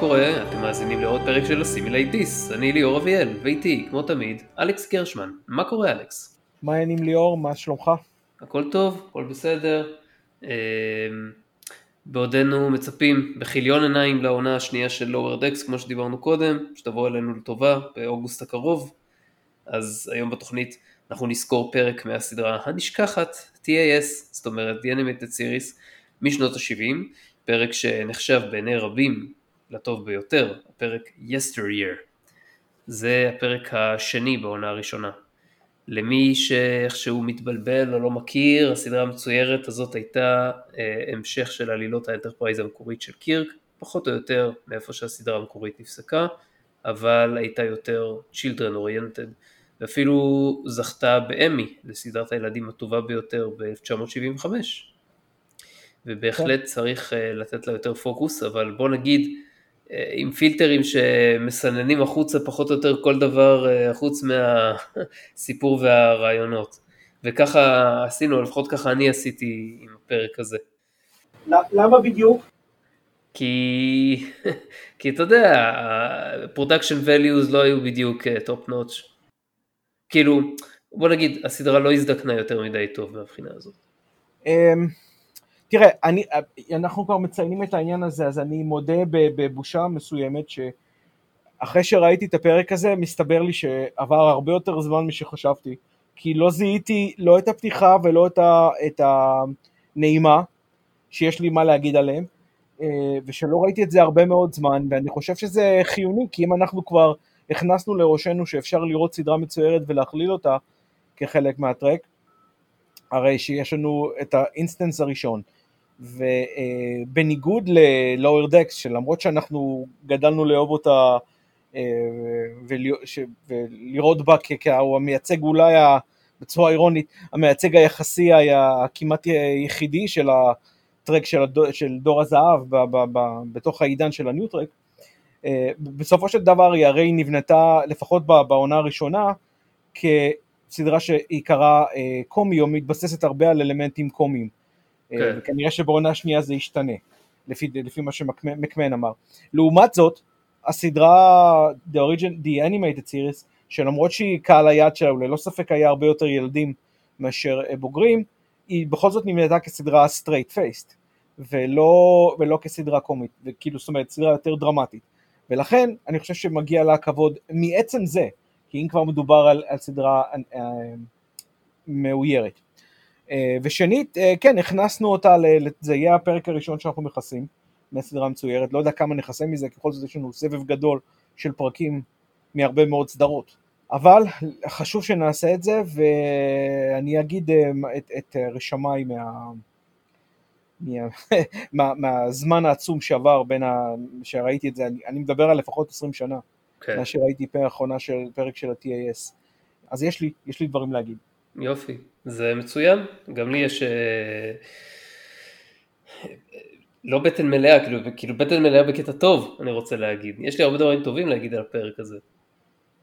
קורה? אתם מאזינים לעוד פרק של Assimilate This. אני ליאור אביאל, ואיתי, כמו תמיד, אלכס גרשמן. מה קורה אלכס? מה העניינים ליאור? מה שלומך? הכל טוב, הכל בסדר. אמ, בעודנו מצפים בכיליון עיניים לעונה השנייה של Lower Decks, כמו שדיברנו קודם, שתבוא אלינו לטובה באוגוסט הקרוב. אז היום בתוכנית אנחנו נסקור פרק מהסדרה הנשכחת, TAS, זאת אומרת The Animated Series, משנות ה-70, פרק שנחשב בעיני רבים לטוב ביותר, הפרק Yesteryear. זה הפרק השני בעונה הראשונה. למי שאיכשהו מתבלבל או לא מכיר, הסדרה המצוירת הזאת הייתה אה, המשך של עלילות האנטרפרייז המקורית של קירק, פחות או יותר מאיפה שהסדרה המקורית נפסקה, אבל הייתה יותר children oriented, ואפילו זכתה באמי לסדרת הילדים הטובה ביותר ב-1975. ובהחלט צריך אה, לתת לה יותר פוקוס, אבל בוא נגיד, עם פילטרים שמסננים החוצה פחות או יותר כל דבר אה, חוץ מהסיפור והרעיונות. וככה עשינו, לפחות ככה אני עשיתי עם הפרק הזה. למה בדיוק? כי, כי אתה יודע, production values לא היו בדיוק top notch. כאילו, בוא נגיד, הסדרה לא הזדקנה יותר מדי טוב מהבחינה הזאת. תראה, אני, אנחנו כבר מציינים את העניין הזה, אז אני מודה בבושה מסוימת שאחרי שראיתי את הפרק הזה, מסתבר לי שעבר הרבה יותר זמן משחשבתי, כי לא זיהיתי לא את הפתיחה ולא את, ה, את הנעימה שיש לי מה להגיד עליהם, אה, ושלא ראיתי את זה הרבה מאוד זמן, ואני חושב שזה חיוני, כי אם אנחנו כבר הכנסנו לראשנו שאפשר לראות סדרה מצוירת ולהכליל אותה כחלק מהטרק, הרי שיש לנו את ה instance הראשון, ובניגוד ל Lower Decks, שלמרות שאנחנו גדלנו לאהוב אותה אה, ולראות בה כהוא המייצג אולי בצורה אירונית, המייצג היחסי היה כמעט יחידי של הטרק של, הדור, של דור הזהב ב, ב, ב, בתוך העידן של ה New Trek, אה, בסופו של דבר היא הרי נבנתה לפחות בעונה הראשונה כסדרה שעיקרה אה, קומי או מתבססת הרבה על אלמנטים קומיים. אה, כן. וכנראה שבעונה השנייה זה ישתנה, לפי, לפי מה שמקמן אמר. לעומת זאת, הסדרה The Origin, The Animated Series, שלמרות שהיא קהל היעד שלה, הוא ללא ספק היה הרבה יותר ילדים מאשר בוגרים, היא בכל זאת נמנתה כסדרה straight faced, ולא, ולא כסדרה קומית, וכאילו זאת אומרת סדרה יותר דרמטית. ולכן אני חושב שמגיע לה כבוד מעצם זה, כי אם כבר מדובר על, על סדרה אה, מאוירת. אה, ושנית, אה, כן, הכנסנו אותה, זה יהיה הפרק הראשון שאנחנו מכסים מהסדרה מצוירת, לא יודע כמה נכסה מזה, ככל זאת יש לנו סבב גדול של פרקים מהרבה מאוד סדרות. אבל חשוב שנעשה את זה, ואני אגיד אה, את, את רשמיי מה, מה, מה, מהזמן העצום שעבר בין ה... שראיתי את זה, אני, אני מדבר על לפחות 20 שנה, כן. מאז שראיתי פרק האחרונה של פרק של ה-TAS. אז יש לי, יש לי דברים להגיד. יופי, זה מצוין, גם לי יש... אה, לא בטן מלאה, כאילו, כאילו בטן מלאה בקטע טוב, אני רוצה להגיד. יש לי הרבה דברים טובים להגיד על הפרק הזה.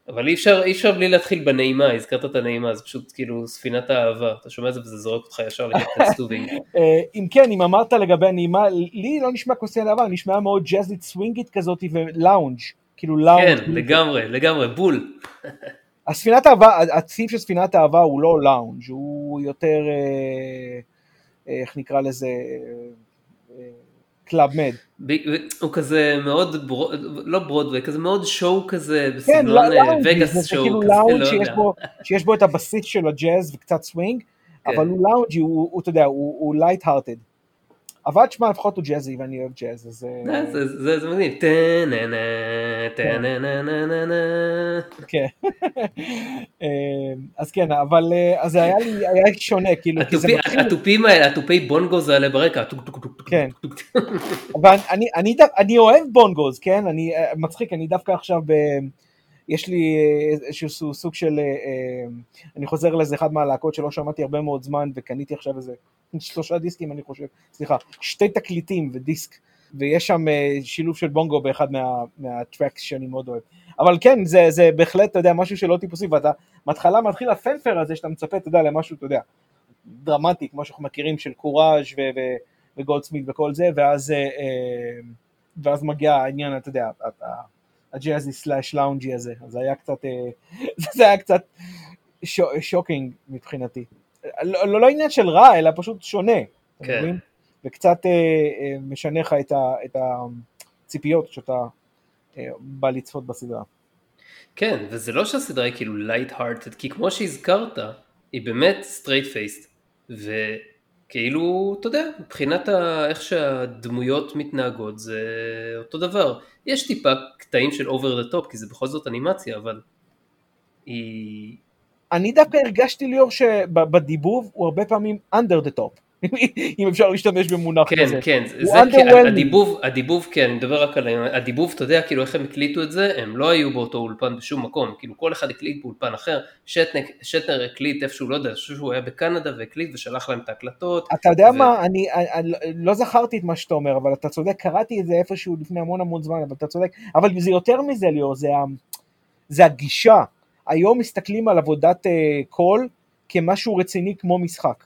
אבל אי אפשר, אי אפשר בלי להתחיל בנעימה, הזכרת את הנעימה, זה פשוט כאילו ספינת האהבה, אתה שומע את זה וזה זורק אותך ישר סטובינג. אה, אם כן, אם אמרת לגבי הנעימה, לי לא נשמע כספינת אהבה, נשמע מאוד ג'אזית סווינגית כזאת ולאונג', כאילו לאונג'. כן, לגמרי, לגמרי, בול. הספינת אהבה, השיר של ספינת אהבה הוא לא לאונג', הוא יותר, אה, אה, איך נקרא לזה, Club Med. הוא כזה מאוד, לא ברודווי, כזה מאוד show כזה, בסגנון Vegas show. כאילו לאונג' שיש בו את הבסיס של הג'אז וקצת סווינג, כן. אבל הוא loungy, הוא, אתה יודע, הוא light hearted. אבל תשמע, לפחות הוא ג'אזי ואני אוהב ג'אז, אז... זה מגניב. כן. אז כן, אבל אז זה היה לי, היה שונה, כאילו, התופים האלה, התופי בונגוז האלה ברקע, כן. אבל אני אוהב בונגוז, כן? אני, מצחיק, אני דווקא עכשיו. יש לי איזשהו סוג של, אני חוזר לאיזה אחד מהלהקות שלא שמעתי הרבה מאוד זמן וקניתי עכשיו איזה שלושה דיסקים אני חושב, סליחה, שתי תקליטים ודיסק, ויש שם אה, שילוב של בונגו באחד מה, מהטרקס שאני מאוד אוהב. אבל כן, זה, זה בהחלט, אתה יודע, משהו שלא טיפוסי, ואתה מההתחלה מתחיל הפנפר הזה שאתה מצפה, אתה יודע, למשהו, אתה יודע, דרמטי, כמו שאנחנו מכירים, של קוראז' וגולדסמית וכל זה, ואז אה, אה, ואז מגיע העניין, אתה יודע, ה jazzy slash loungy הזה, אז היה קצת, אה, זה היה קצת shocking מבחינתי. לא, לא, לא עניין של רע, אלא פשוט שונה, כן. מבין? וקצת אה, אה, משנה לך את, ה, את הציפיות כשאתה אה, בא לצפות בסדרה. כן, וזה לא שהסדרה היא כאילו light hearted, כי כמו שהזכרת, היא באמת straight faced, וכאילו, אתה יודע, מבחינת ה... איך שהדמויות מתנהגות זה אותו דבר. יש טיפה קטעים של over the top, כי זה בכל זאת אנימציה, אבל היא... אני דווקא הרגשתי ליאור שבדיבוב הוא הרבה פעמים under the top, אם אפשר להשתמש במונח כן, כזה. כן, זה כן, underwhelming. הדיבוב, הדיבוב כן, אני מדבר רק על הדיבוב, אתה יודע, כאילו איך הם הקליטו את זה, הם לא היו באותו אולפן בשום מקום, כאילו כל אחד הקליט באולפן אחר, שאטנר, שאטנר הקליט איפשהו, לא יודע, אני חושב שהוא היה בקנדה והקליט ושלח להם את ההקלטות, אתה יודע ו- מה, אני, אני, אני לא זכרתי את מה שאתה אומר, אבל אתה צודק, קראתי את זה איפשהו לפני המון המון זמן, אבל אתה צודק, אבל זה יותר מזה ליאור, זה, זה הגישה. היום מסתכלים על עבודת uh, קול כמשהו רציני כמו משחק,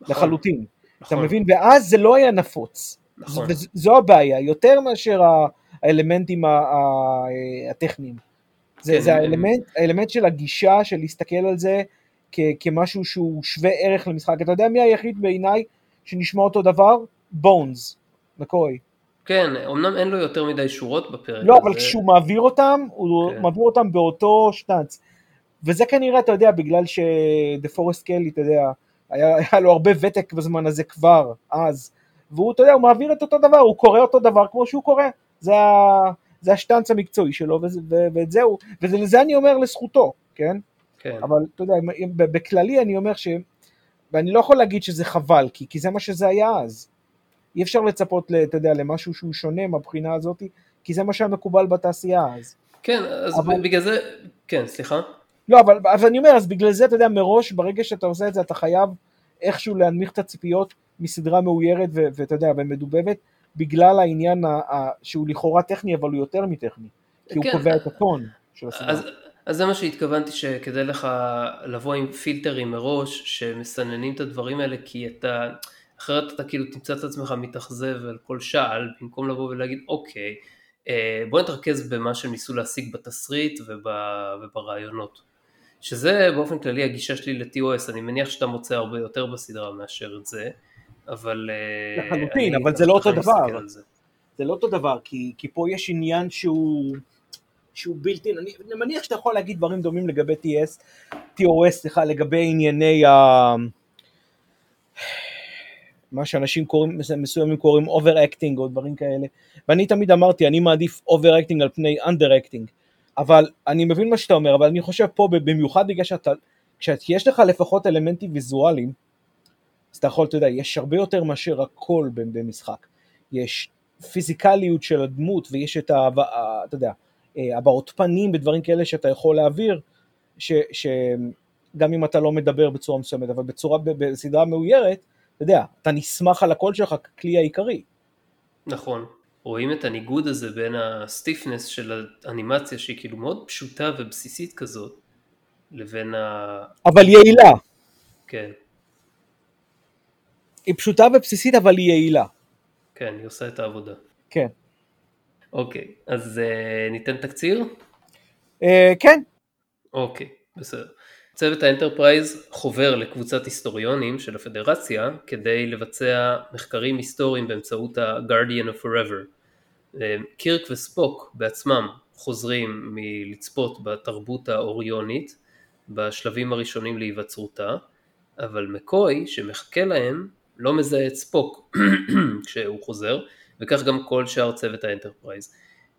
נכון, לחלוטין. אתה נכון, מבין? ואז זה לא היה נפוץ. נכון, וזו הבעיה, יותר מאשר האלמנטים ה- ה- הטכניים. זה, כן, זה האלמנט, האלמנט של הגישה, של להסתכל על זה כ, כמשהו שהוא שווה ערך למשחק. אתה יודע מי היחיד בעיניי שנשמע אותו דבר? בונס, מקוי. כן, אמנם אין לו יותר מדי שורות בפרק לא, אבל. כשהוא מעביר אותם, הוא כן. מעביר אותם באותו שטנץ. וזה כנראה, אתה יודע, בגלל שדה פורסט קלי, אתה יודע, היה, היה לו הרבה ותק בזמן הזה כבר, אז. והוא, אתה יודע, הוא מעביר את אותו דבר, הוא קורא אותו דבר כמו שהוא קורא. זה, זה השטנץ המקצועי שלו, וזה, ו, ואת זהו. ולזה אני אומר לזכותו, כן? כן, אבל אתה יודע, בכללי אני אומר ש... ואני לא יכול להגיד שזה חבל, כי, כי זה מה שזה היה אז. אי אפשר לצפות, אתה יודע, למשהו שהוא שונה מהבחינה הזאת, כי זה מה שהיה מקובל בתעשייה אז. כן, אז אבל- בגלל זה, כן, סליחה, לא, אבל, אבל אני אומר, אז בגלל זה, אתה יודע, מראש, ברגע שאתה עושה את זה, אתה חייב איכשהו להנמיך את הציפיות מסדרה מאוירת ואתה יודע, ומדובבת, בגלל העניין ה- ה- שהוא לכאורה טכני, אבל הוא יותר מטכני. כי הוא כן, קובע את הטון של הסדרה. אז, אז זה מה שהתכוונתי שכדאי לך לבוא עם פילטרים מראש שמסננים את הדברים האלה כי אתה אחרת אתה כאילו תמצא את עצמך מתאכזב על כל שעל במקום לבוא ולהגיד אוקיי אה, בוא נתרכז במה שהם ניסו להשיג בתסריט וב, וברעיונות שזה באופן כללי הגישה שלי ל-TOS אני מניח שאתה מוצא הרבה יותר בסדרה מאשר את זה אבל אה, לחלוטין, אבל זה לא אותו דבר. זה. לא אותו דבר, כי, כי פה יש עניין שהוא, שהוא בלתי, אני, אני מניח שאתה יכול להגיד דברים דומים לגבי TS, TOS, סליחה, לגבי ענייני ה... מה שאנשים קוראים, מסוימים קוראים over-acting או דברים כאלה, ואני תמיד אמרתי, אני מעדיף over-acting על פני under-acting, אבל אני מבין מה שאתה אומר, אבל אני חושב פה, במיוחד בגלל שאתה, כשיש לך לפחות אלמנטים ויזואליים, אז אתה יכול, אתה יודע, יש הרבה יותר מאשר הכל במשחק. יש פיזיקליות של הדמות ויש את ה... אתה יודע, אה, הבעות פנים ודברים כאלה שאתה יכול להעביר, ש, שגם אם אתה לא מדבר בצורה מסוימת, אבל בצורה, בסדרה מאוירת, אתה יודע, אתה נסמך על הקול שלך ככלי העיקרי. נכון. רואים את הניגוד הזה בין הסטיפנס של האנימציה שהיא כאילו מאוד פשוטה ובסיסית כזאת, לבין ה... אבל יעילה. כן, היא פשוטה ובסיסית, אבל היא יעילה. כן, היא עושה את העבודה. כן. אוקיי, אז uh, ניתן תקציר? אה, כן, אוקיי, בסדר. צוות האנטרפרייז חובר לקבוצת היסטוריונים של הפדרציה כדי לבצע מחקרים היסטוריים באמצעות ה-Guardian of Forever. אה, קירק וספוק בעצמם חוזרים מלצפות בתרבות האוריונית בשלבים הראשונים להיווצרותה, אבל מקוי שמחכה להם לא מזהה את ספוק כשהוא חוזר, וכך גם כל שאר צוות האנטרפרייז.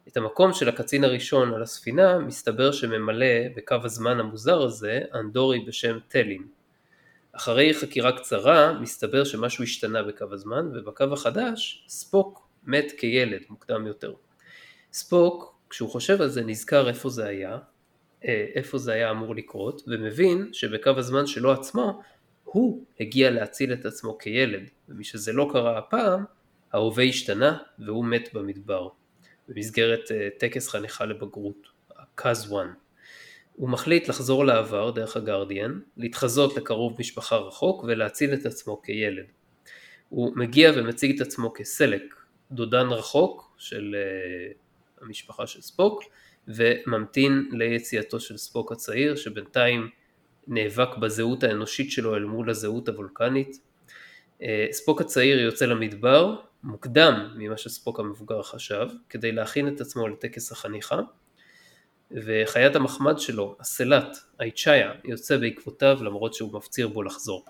את המקום של הקצין הראשון על הספינה מסתבר שממלא בקו הזמן המוזר הזה אנדורי בשם טלין. אחרי חקירה קצרה מסתבר שמשהו השתנה בקו הזמן ובקו החדש ספוק מת כילד מוקדם יותר. ספוק כשהוא חושב על זה נזכר איפה זה היה, אה, איפה זה היה אמור לקרות ומבין שבקו הזמן שלו עצמו הוא הגיע להציל את עצמו כילד ומשזה לא קרה הפעם ההווה השתנה והוא מת במדבר. במסגרת אה, טקס חניכה לבגרות, 1. הוא מחליט לחזור לעבר דרך הגרדיאן, להתחזות לקרוב משפחה רחוק ולהציל את עצמו כילד. הוא מגיע ומציג את עצמו כסלק, דודן רחוק של uh, המשפחה של ספוק, וממתין ליציאתו של ספוק הצעיר, שבינתיים נאבק בזהות האנושית שלו אל מול הזהות הוולקנית. Uh, ספוק הצעיר יוצא למדבר, מוקדם ממה שספוק המבוגר חשב, כדי להכין את עצמו לטקס החניכה, וחיית המחמד שלו, הסלט, האיצ'איה, יוצא בעקבותיו למרות שהוא מפציר בו לחזור.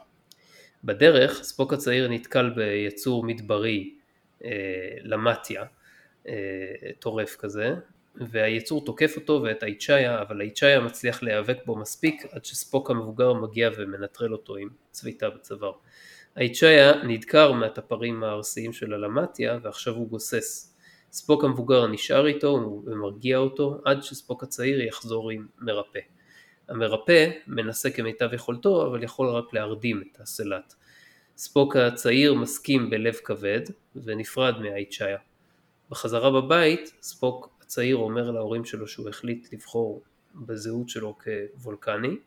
בדרך ספוק הצעיר נתקל ביצור מדברי אה, למטיה, אה, טורף כזה, והיצור תוקף אותו ואת האיצ'איה, אבל האיצ'איה מצליח להיאבק בו מספיק עד שספוק המבוגר מגיע ומנטרל אותו עם צביטה בצוואר. האיצ'איה נדקר מהטפרים הארסיים של הלמטיה ועכשיו הוא גוסס. ספוק המבוגר נשאר איתו ומרגיע אותו עד שספוק הצעיר יחזור עם מרפא. המרפא מנסה כמיטב יכולתו אבל יכול רק להרדים את הסלט. ספוק הצעיר מסכים בלב כבד ונפרד מהאיצ'איה. בחזרה בבית ספוק הצעיר אומר להורים שלו שהוא החליט לבחור בזהות שלו כוולקני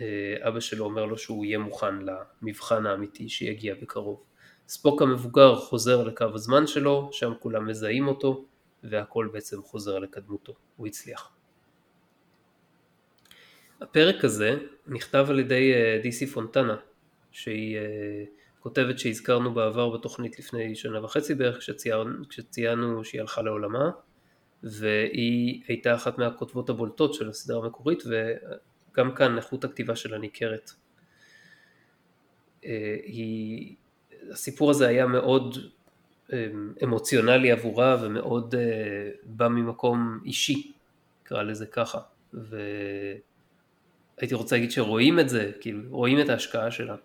ואבא שלו אומר לו שהוא יהיה מוכן למבחן האמיתי שיגיע בקרוב. ספוק המבוגר חוזר לקו הזמן שלו, שם כולם מזהים אותו והכל בעצם חוזר לקדמותו, הוא הצליח. הפרק הזה נכתב על ידי אה, דיסי פונטנה, שהיא אה, כותבת שהזכרנו בעבר בתוכנית לפני שנה וחצי בערך כשציינו, כשציינו שהיא הלכה לעולמה והיא הייתה אחת מהכותבות הבולטות של הסדרה המקורית וגם כאן איכות הכתיבה שלה ניכרת. אה, היא, הסיפור הזה היה מאוד אמוציונלי עבורה ומאוד בא ממקום אישי, נקרא לזה ככה. ו... הייתי רוצה להגיד שרואים את זה, כאילו, רואים את ההשקעה שלה.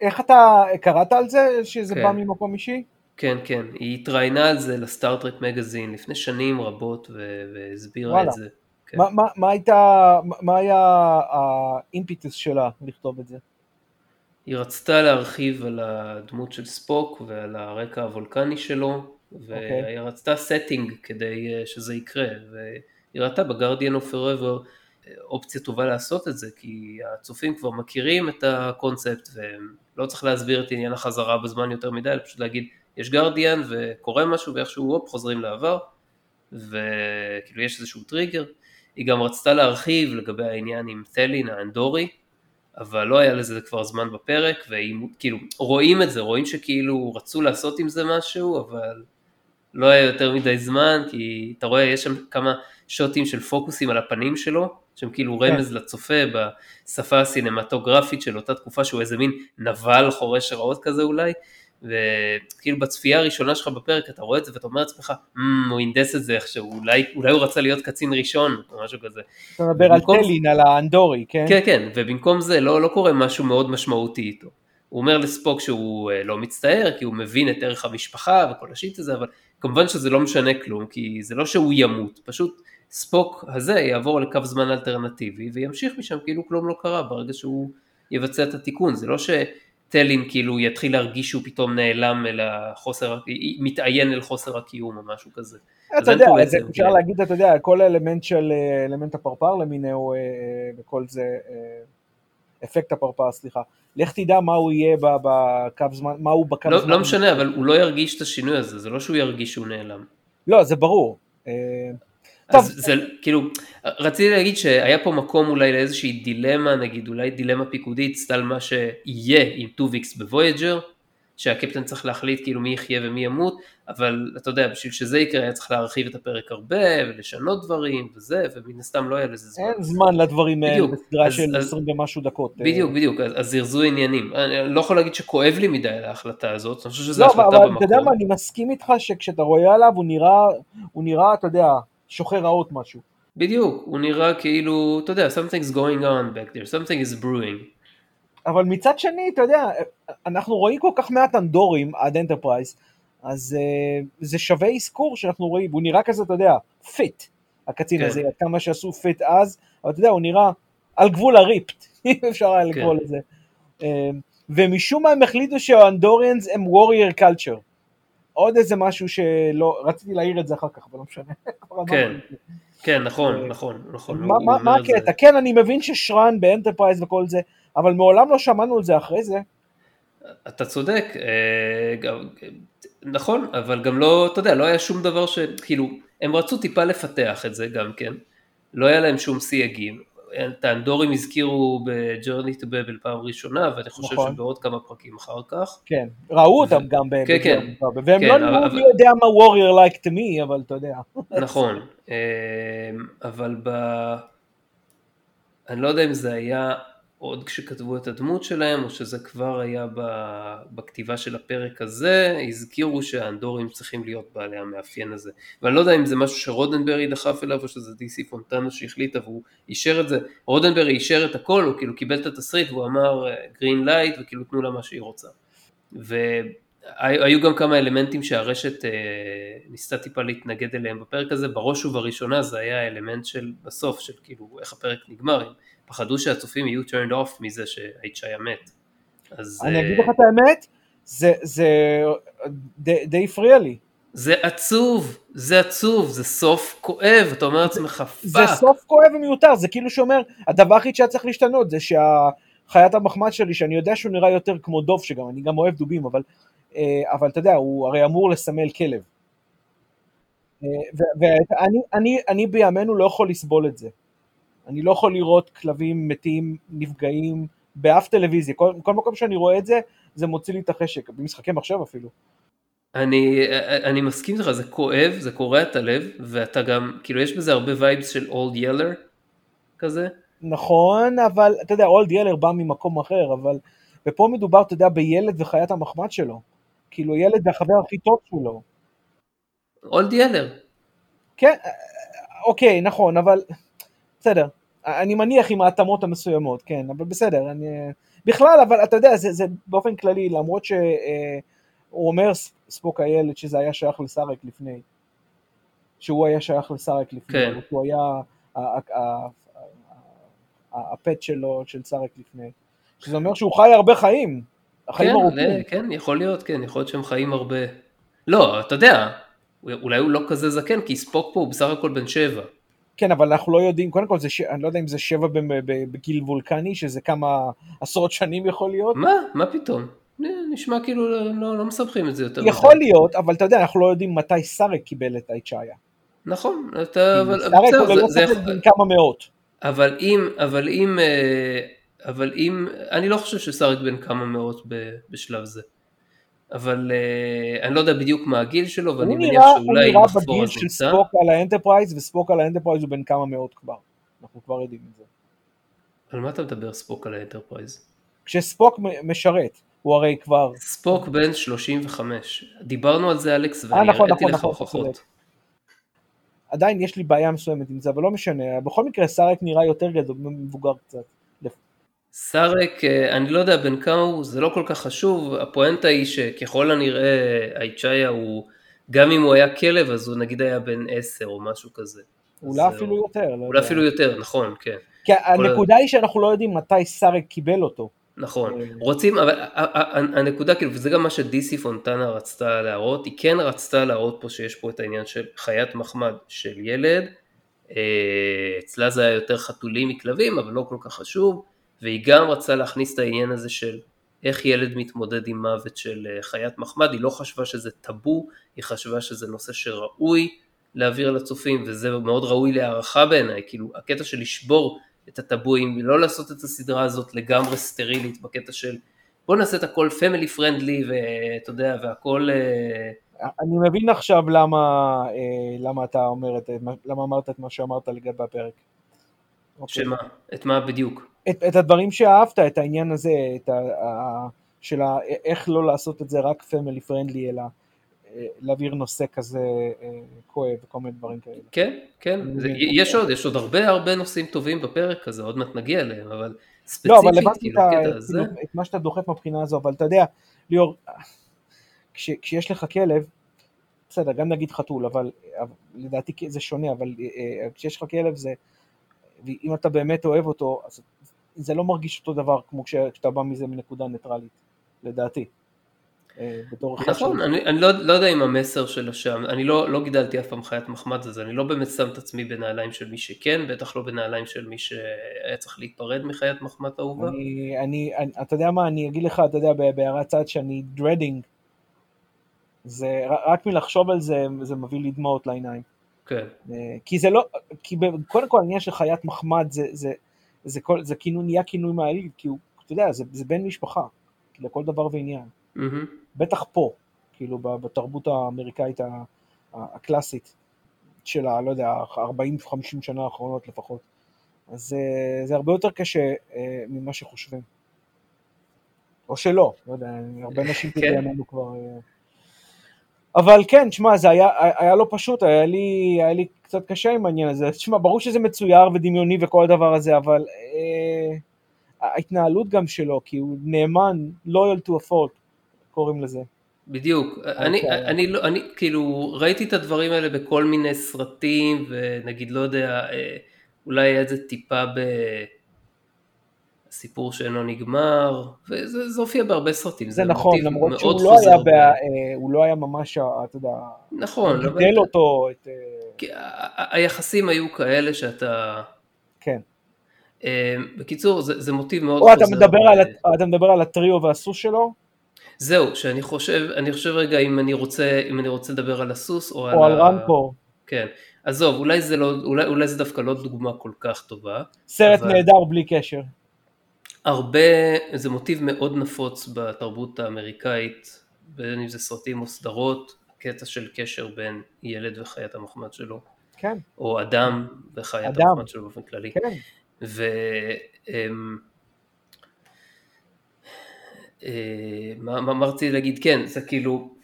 איך אתה קראת על זה, שזה כן. בא ממקום אישי? כן, כן, היא התראיינה על זה לסטארטרק מגזין לפני שנים רבות והסבירה וואלה. את זה. כן. מה, מה, מה, הייתה, מה היה האימפיטוס שלה לכתוב את זה? היא רצתה להרחיב על הדמות של ספוק ועל הרקע הוולקני שלו, והיא okay. רצתה setting כדי אה, שזה יקרה, והיא ראתה ב Guardian of Forever אופציה טובה לעשות את זה, כי הצופים כבר מכירים את הקונספט ולא צריך להסביר את עניין החזרה בזמן יותר מדי, אלא פשוט להגיד יש גרדיאן וקורה משהו ואיכשהו הופ חוזרים לעבר וכאילו יש איזשהו טריגר. היא גם רצתה להרחיב לגבי העניין עם טלין האנדורי, אבל לא היה לזה כבר זמן בפרק, וכאילו רואים את זה, רואים שכאילו רצו לעשות עם זה משהו, אבל לא היה יותר מדי זמן, כי אתה רואה יש שם כמה שוטים של פוקוסים על הפנים שלו, שהם כאילו כן. רמז לצופה בשפה הסינמטוגרפית של אותה תקופה שהוא איזה מין נבל חורש רעות כזה אולי, וכאילו בצפייה הראשונה שלך בפרק אתה רואה את זה ואתה אומר לעצמך, mm, הוא הנדס את זה איכשהו, אולי, אולי הוא רצה להיות קצין ראשון או משהו כזה. אתה מדבר על טלין, על האנדורי, כן? כן, כן, ובמקום זה לא, לא קורה משהו מאוד משמעותי איתו. הוא אומר לספוק שהוא אה, לא מצטער כי הוא מבין את ערך המשפחה וכל השיט הזה, אבל כמובן שזה לא משנה כלום, כי זה לא שהוא ימות, פשוט ספוק הזה יעבור לקו זמן אלטרנטיבי וימשיך משם כאילו כלום לא קרה ברגע שהוא יבצע את התיקון, זה לא שטלין כאילו יתחיל להרגיש שהוא פתאום נעלם אל החוסר, מתעיין אל חוסר הקיום או משהו כזה. אתה יודע, זה אפשר להגיד, אתה יודע, כל האלמנט של, אלמנט הפרפר למיניהו אה, אה, וכל זה, אה, אפקט הפרפר, סליחה. לך תדע מה הוא יהיה בקו זמן, מה הוא בקו לא, זמן. לא משנה, אבל הוא לא ירגיש את השינוי הזה, זה לא שהוא ירגיש שהוא נעלם. לא, זה ברור. אז זה כאילו, רציתי להגיד שהיה פה מקום אולי לאיזושהי דילמה, נגיד אולי דילמה פיקודית, סטייל מה שיהיה עם טוביקס בוויג'ר, שהקפטן צריך להחליט כאילו מי יחיה ומי ימות, אבל אתה יודע, בשביל שזה יקרה היה צריך להרחיב את הפרק הרבה ולשנות דברים וזה, ומן הסתם לא היה לזה זמן. אין זמן לדברים האלה בסדרה של 20 ומשהו דקות. בדיוק, בדיוק, אז, אז זרזו עניינים. אני לא יכול להגיד שכואב לי מדי על ההחלטה הזאת, אני חושב שזו לא, החלטה במקום. לא, אבל אתה יודע מה, אני מסכים איתך שכשאתה רואה עליו הוא נראה, הוא נראה, אתה יודע, שוחר רעות משהו. בדיוק, הוא נראה כאילו, אתה יודע, something's going on back there, something is brewing. אבל מצד שני, אתה יודע, אנחנו רואים כל כך מעט אנדורים עד אנטרפרייז, אז uh, זה שווה אזכור שאנחנו רואים, הוא נראה כזה, אתה יודע, fit, הקצין כן. הזה, עד כמה שעשו fit אז, אבל אתה יודע, הוא נראה על גבול ה ripped, אם אפשר היה לקרוא כן. לזה. Uh, ומשום מה הם החליטו שה Andorians הם warrior culture. עוד איזה משהו שלא, רציתי להעיר את זה אחר כך, אבל לא משנה. כן, כן, נכון, אה, נכון, נכון. מה הקטע? כן, אני מבין ששרן באנטרפרייז וכל זה, אבל מעולם לא שמענו על זה אחרי זה. אתה צודק, אה, נכון, אבל גם לא, אתה יודע, לא היה שום דבר ש... כאילו, הם רצו טיפה לפתח את זה גם כן, לא היה להם שום סייגים, את האנדורים הזכירו ב-Journey to Babel פעם ראשונה, ואני חושב נכון. שבעוד כמה פרקים אחר כך. כן, ראו אותם גם ב... כן, כן. והם כן, לא אבל- נראו מי יודע מה warrior-like הם, אבל אתה יודע. נכון, אה, אבל ב... אני לא יודע אם זה היה עוד כשכתבו את הדמות שלהם, או שזה כבר היה. בכתיבה של הפרק הזה, הזכירו שהאנדורים צריכים להיות בעלי המאפיין הזה. ואני לא יודע אם זה משהו שרודנברי דחף אליו, או שזה די.סי פונטנה שהחליטה והוא אישר את זה. רודנברי אישר את הכל, הוא כאילו קיבל את התסריט והוא אמר green light, וכאילו תנו לה מה שהיא רוצה. והיו גם כמה אלמנטים שהרשת אה, ניסתה טיפה להתנגד אליהם בפרק הזה, בראש ובראשונה זה היה האלמנט של בסוף, של כאילו איך הפרק נגמר, פחדו שהצופים יהיו turned off מזה שהאיי-צ'איה מת. אז אני אה, אגיד לך את האמת, זה- זה די די הפריע לי. זה עצוב, זה עצוב, זה סוף כואב, אתה אומר לעצמך זה fuck. סוף כואב ומיותר, זה כאילו שאומר, הדבר היחיד שהיה צריך להשתנות זה שהחיית המחמד שלי, שאני יודע שהוא נראה יותר כמו דוב, שגם אני גם אוהב דובים, אבל, אה, אבל אתה יודע, הוא הרי אמור לסמל כלב. אה, ואני אני, אני בימינו לא יכול לסבול את זה. אני לא יכול לראות כלבים מתים, נפגעים, באף טלוויזיה, כל, כל מקום שאני רואה את זה, זה מוציא לי את החשק, במשחקי מחשב אפילו. אני, אני מסכים איתך, זה כואב, זה קורע את הלב, ואתה גם, כאילו יש בזה הרבה וייבס של אולד ילר כזה. נכון, אבל אתה יודע, אולד ילר בא ממקום אחר, אבל... ופה מדובר, אתה יודע, בילד וחיית המחמד שלו. כאילו, ילד והחבר הכי טוב שלו. אולד ילר. כן, אוקיי, נכון, אבל... בסדר. אני מניח עם ההתאמות המסוימות, כן, אבל בסדר, אני... בכלל, אבל אתה יודע, זה, זה באופן כללי, למרות שהוא אומר, ספוק הילד, שזה היה שייך לסארק לפני. שהוא היה שייך לסארק לפני, כן. שהוא היה הפט שלו, של סארק לפני. שזה אומר שהוא חי הרבה חיים. החיים כן, ארוכים. ל- כן, יכול להיות, כן, יכול להיות שהם חיים הרבה. לא, אתה יודע, אולי הוא לא כזה זקן, כי ספוק פה הוא בסך הכל בן שבע. כן, אבל אנחנו לא יודעים, קודם כל, זה ש... אני לא יודע אם זה שבע ב- ב- בגיל וולקני, שזה כמה עשרות שנים יכול להיות. מה? מה פתאום? נשמע כאילו לא, לא, לא מסבכים את זה יותר. יכול מדי. להיות, אבל אתה יודע, אנחנו לא יודעים מתי סארק קיבל את האיצ'איה. נכון, אתה, אבל סארק בסדר, הוא זה- זה כמה מאות. אבל אם, אבל אם, אה, אבל אם, אני לא חושב שסארק בן כמה מאות בשלב זה. אבל אה, אני לא יודע בדיוק מה הגיל שלו, ואני מניח נראה, הוא שאולי נראה בגיל של. ספוק על האנטרפרייז, וספוק על האנטרפרייז הוא בן כמה מאות כבר. אנחנו כבר יודעים את זה. על מה אתה מדבר ספוק על האנטרפרייז? כשספוק משרת, הוא הרי כבר... ספוק בן 35. דיברנו על זה אלכס, אה, ואני נכון, הראיתי נכון, לך נכון, הוכחות. צודק. עדיין יש לי בעיה מסוימת עם זה, אבל לא משנה. בכל מקרה, סארק נראה יותר גדול, מבוגר קצת. סארק, אה, אני לא יודע בין כמה הוא, זה לא כל כך חשוב, הפואנטה היא שככל הנראה האיצ'איה הוא, גם אם הוא היה כלב אז הוא נגיד היה בן 10 או משהו כזה. אולי אפילו אה, יותר. לא אולי יודע. אפילו יותר, נכון, כן. כי הנקודה היא שאנחנו לא יודעים מתי סארק קיבל אותו. נכון, אה. רוצים, אבל הנקודה כאילו, וזה גם מה שדיסי פונטנה רצתה להראות, היא כן רצתה להראות פה שיש פה את העניין של חיית מחמד של ילד, אצלה זה היה יותר חתולים מכלבים, אבל לא כל כך חשוב, והיא גם רצתה להכניס את העניין הזה של איך ילד מתמודד עם מוות של אה, חיית מחמד, היא לא חשבה שזה טאבו, היא חשבה שזה נושא שראוי להעביר לצופים, וזה מאוד ראוי להערכה בעיניי, כאילו הקטע של לשבור את הטאבואים, ולא לעשות את הסדרה הזאת לגמרי סטרילית בקטע של בוא נעשה את הכל פמילי פרנדלי ואתה יודע והכל אה, אני מבין עכשיו למה, אה, למה אתה אומר את, מה- למה אמרת את מה שאמרת לגבי הפרק. שמה, את מה בדיוק, את, את הדברים שאהבת, את העניין הזה, את ה, ה, של ה, איך לא לעשות את זה רק פמילי פרנדלי, אלא אה, להעביר נושא כזה אה, כואב וכל מיני דברים כאלה. כן, כן, זה. יש עוד, יש עוד הרבה הרבה נושאים טובים בפרק הזה, עוד מעט נגיע אליהם, אבל לא, ספציפית, אבל הבנתי כאילו, את, כאילו, את מה שאתה דוחף מבחינה הזו, אבל אתה יודע, ליאור, כש, כשיש לך כלב, בסדר, גם נגיד חתול, אבל, אבל לדעתי זה שונה, אבל אה, כשיש לך כלב זה, ואם אתה באמת אוהב אותו, אז זה לא מרגיש אותו דבר כמו כש- כשאתה בא מזה מנקודה ניטרלית, לדעתי. אה, בתור אחד נכון, של- אני, אני לא, לא יודע אם המסר של שם, אני לא, לא גידלתי אף פעם חיית מחמד אז אני לא באמת שם את עצמי בנעליים של מי שכן, בטח לא בנעליים של מי שהיה צריך להיפרד מחיית מחמד אהובה. אני, אני, אני, אתה יודע מה, אני אגיד לך, אתה יודע, בהערת צד שאני dreading, זה, רק מלחשוב על זה, זה מביא לי דמעות לעיניים. כן, אה, כי זה לא, כי קודם כל העניין של חיית מחמד זה, זה, זה, כל, זה כינוי, נהיה כינוי מעליב, כי הוא, אתה יודע, זה, זה בן משפחה, לכל דבר ועניין. מהמם. בטח פה, כאילו בתרבות האמריקאית הקלאסית של ה... לא יודע, 40-50 שנה האחרונות לפחות. אז זה, זה הרבה יותר קשה אה, ממה שחושבים. או שלא, לא יודע, הרבה אנשים כן. כן. לנו כבר... אה. אבל כן, תשמע, זה היה, היה לא פשוט, היה לי, היה לי קצת קשה עם העניין הזה. תשמע, ברור שזה מצויר ודמיוני וכל הדבר הזה, אבל אה, ההתנהלות גם שלו, כי הוא נאמן, loyal to a fault, קוראים לזה. בדיוק, אני, אוקיי. אני, לא, אני כאילו ראיתי את הדברים האלה בכל מיני סרטים ונגיד לא יודע, אה, אולי היה איזה טיפה בסיפור שאינו נגמר, וזה זה הופיע בהרבה סרטים, זה נכון, מוטיב למרות שהוא לא היה, ב- ב... אה, הוא לא היה ממש, אתה יודע, נכון, הוא אבל- גידל אותו, את, אה, היחסים היו כאלה שאתה... כן. אה, בקיצור, זה, זה מוטיב מאוד או חוזר. אתה מדבר, על, אתה מדבר על הטריו והסוס שלו, זהו, שאני חושב, אני חושב רגע אם אני רוצה, אם אני רוצה לדבר על הסוס או, או על ה- רנקור. כן. עזוב, אולי זה, לא, אולי, אולי זה דווקא לא דוגמה כל כך טובה. סרט אבל- נהדר בלי קשר. הרבה, זה מוטיב מאוד נפוץ בתרבות האמריקאית, בין אם זה סרטים או סדרות, קטע של קשר בין ילד וחיית המחמד שלו, כן, או אדם וחיית אדם. המחמד שלו באופן כללי. כן. ו... אמ, אה, מה מה אמרתי להגיד? כן, זה כאילו,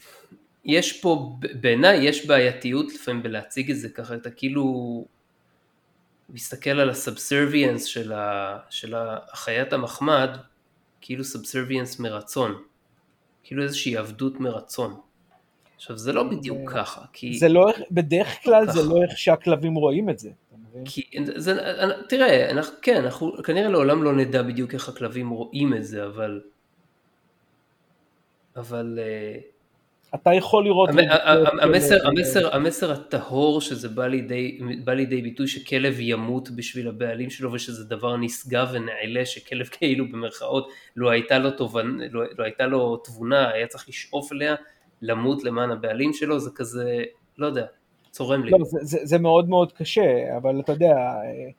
יש פה, בעיניי יש בעייתיות לפעמים בלהציג את זה ככה, אתה כאילו מסתכל על הסאבסרביאנס של, ה, של החיית המחמד, כאילו סאבסרביאנס מרצון, כאילו איזושהי עבדות מרצון. עכשיו זה לא בדיוק זה- ככה, כי... זה לא, בדרך כלל זה ככה. לא איך שהכלבים רואים את זה. כי זה, תראה, אנחנו, כן, אנחנו כנראה לעולם לא נדע בדיוק איך הכלבים רואים את זה, אבל... אבל אה, אתה יכול לראות... המ- את זה ה- ה- המסר, הטהור שזה בא לידי, ביטוי שכלב ימות בשביל הבעלים שלו ושזה דבר נשגב ונעלה שכלב כאילו במרכאות לא הייתה לו, תובנ, לא, לא הייתה לו תבונה היה צריך לשאוף אליה למות למען הבעלים שלו זה כזה לא יודע צורם לי. לא, זה, מאוד מאוד קשה, אבל אתה יודע, אה,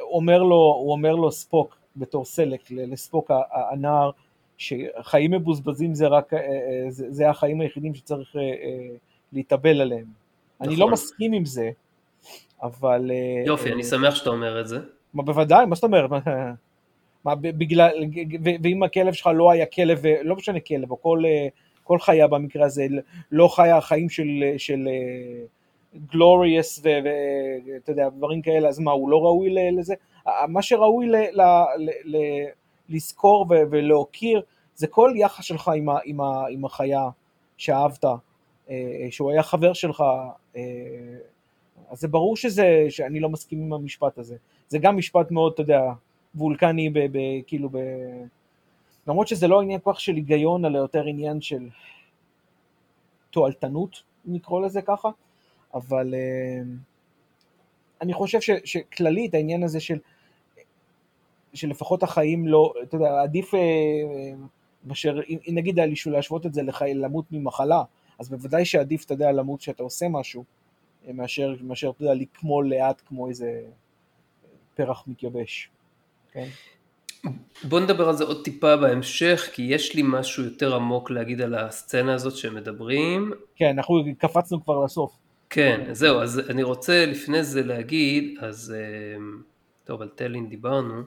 אומר לו, הוא אומר לו ספוק בתור סלק, לספוק הנער, שחיים מבוזבזים זה רק, אה, אה, זה, זה החיים היחידים שצריך אה, להתאבל עליהם. אני לא נכון. מסכים עם זה, אבל... יופי אני שמח שאתה אומר את זה. מה, בוודאי, מה זאת אומרת? מה, בגלל, ואם הכלב שלך לא היה כלב, לא משנה כלב, או כל, כל חיה במקרה הזה, לא חיה חיים של, של גלוריאס ואתה יודע, דברים כאלה, אז מה, הוא לא ראוי לזה? מה שראוי ל, ל, ל, ל, לזכור ו- ולהוקיר, זה כל יחס שלך עם, ה, עם, ה, עם החיה שאהבת, אה, שהוא היה חבר שלך, אה, אז זה ברור שזה, שאני לא מסכים עם המשפט הזה. זה גם משפט מאוד, אתה יודע, וולקני, ב, ב, כאילו ב... למרות שזה לא עניין כך של היגיון, אלא יותר עניין של תועלתנות, נקרא לזה ככה, אבל אה, אני חושב ש, שכללית העניין הזה של, שלפחות החיים לא, אתה יודע, עדיף אה, מאשר, אם אם נגיד היה לי להשוות את זה לחי, למות ממחלה, אז בוודאי שעדיף, אתה יודע, למות כשאתה עושה משהו, אה, מאשר, מאשר, אתה יודע, לקמול לאט כמו איזה פרח מתייבש. כן? בוא נדבר על זה עוד טיפה בהמשך כי יש לי משהו יותר עמוק להגיד על הסצנה הזאת שהם מדברים. כן, אנחנו קפצנו כבר לסוף. כן, זהו, אז אני רוצה לפני זה להגיד, אז טוב, על טלין דיברנו,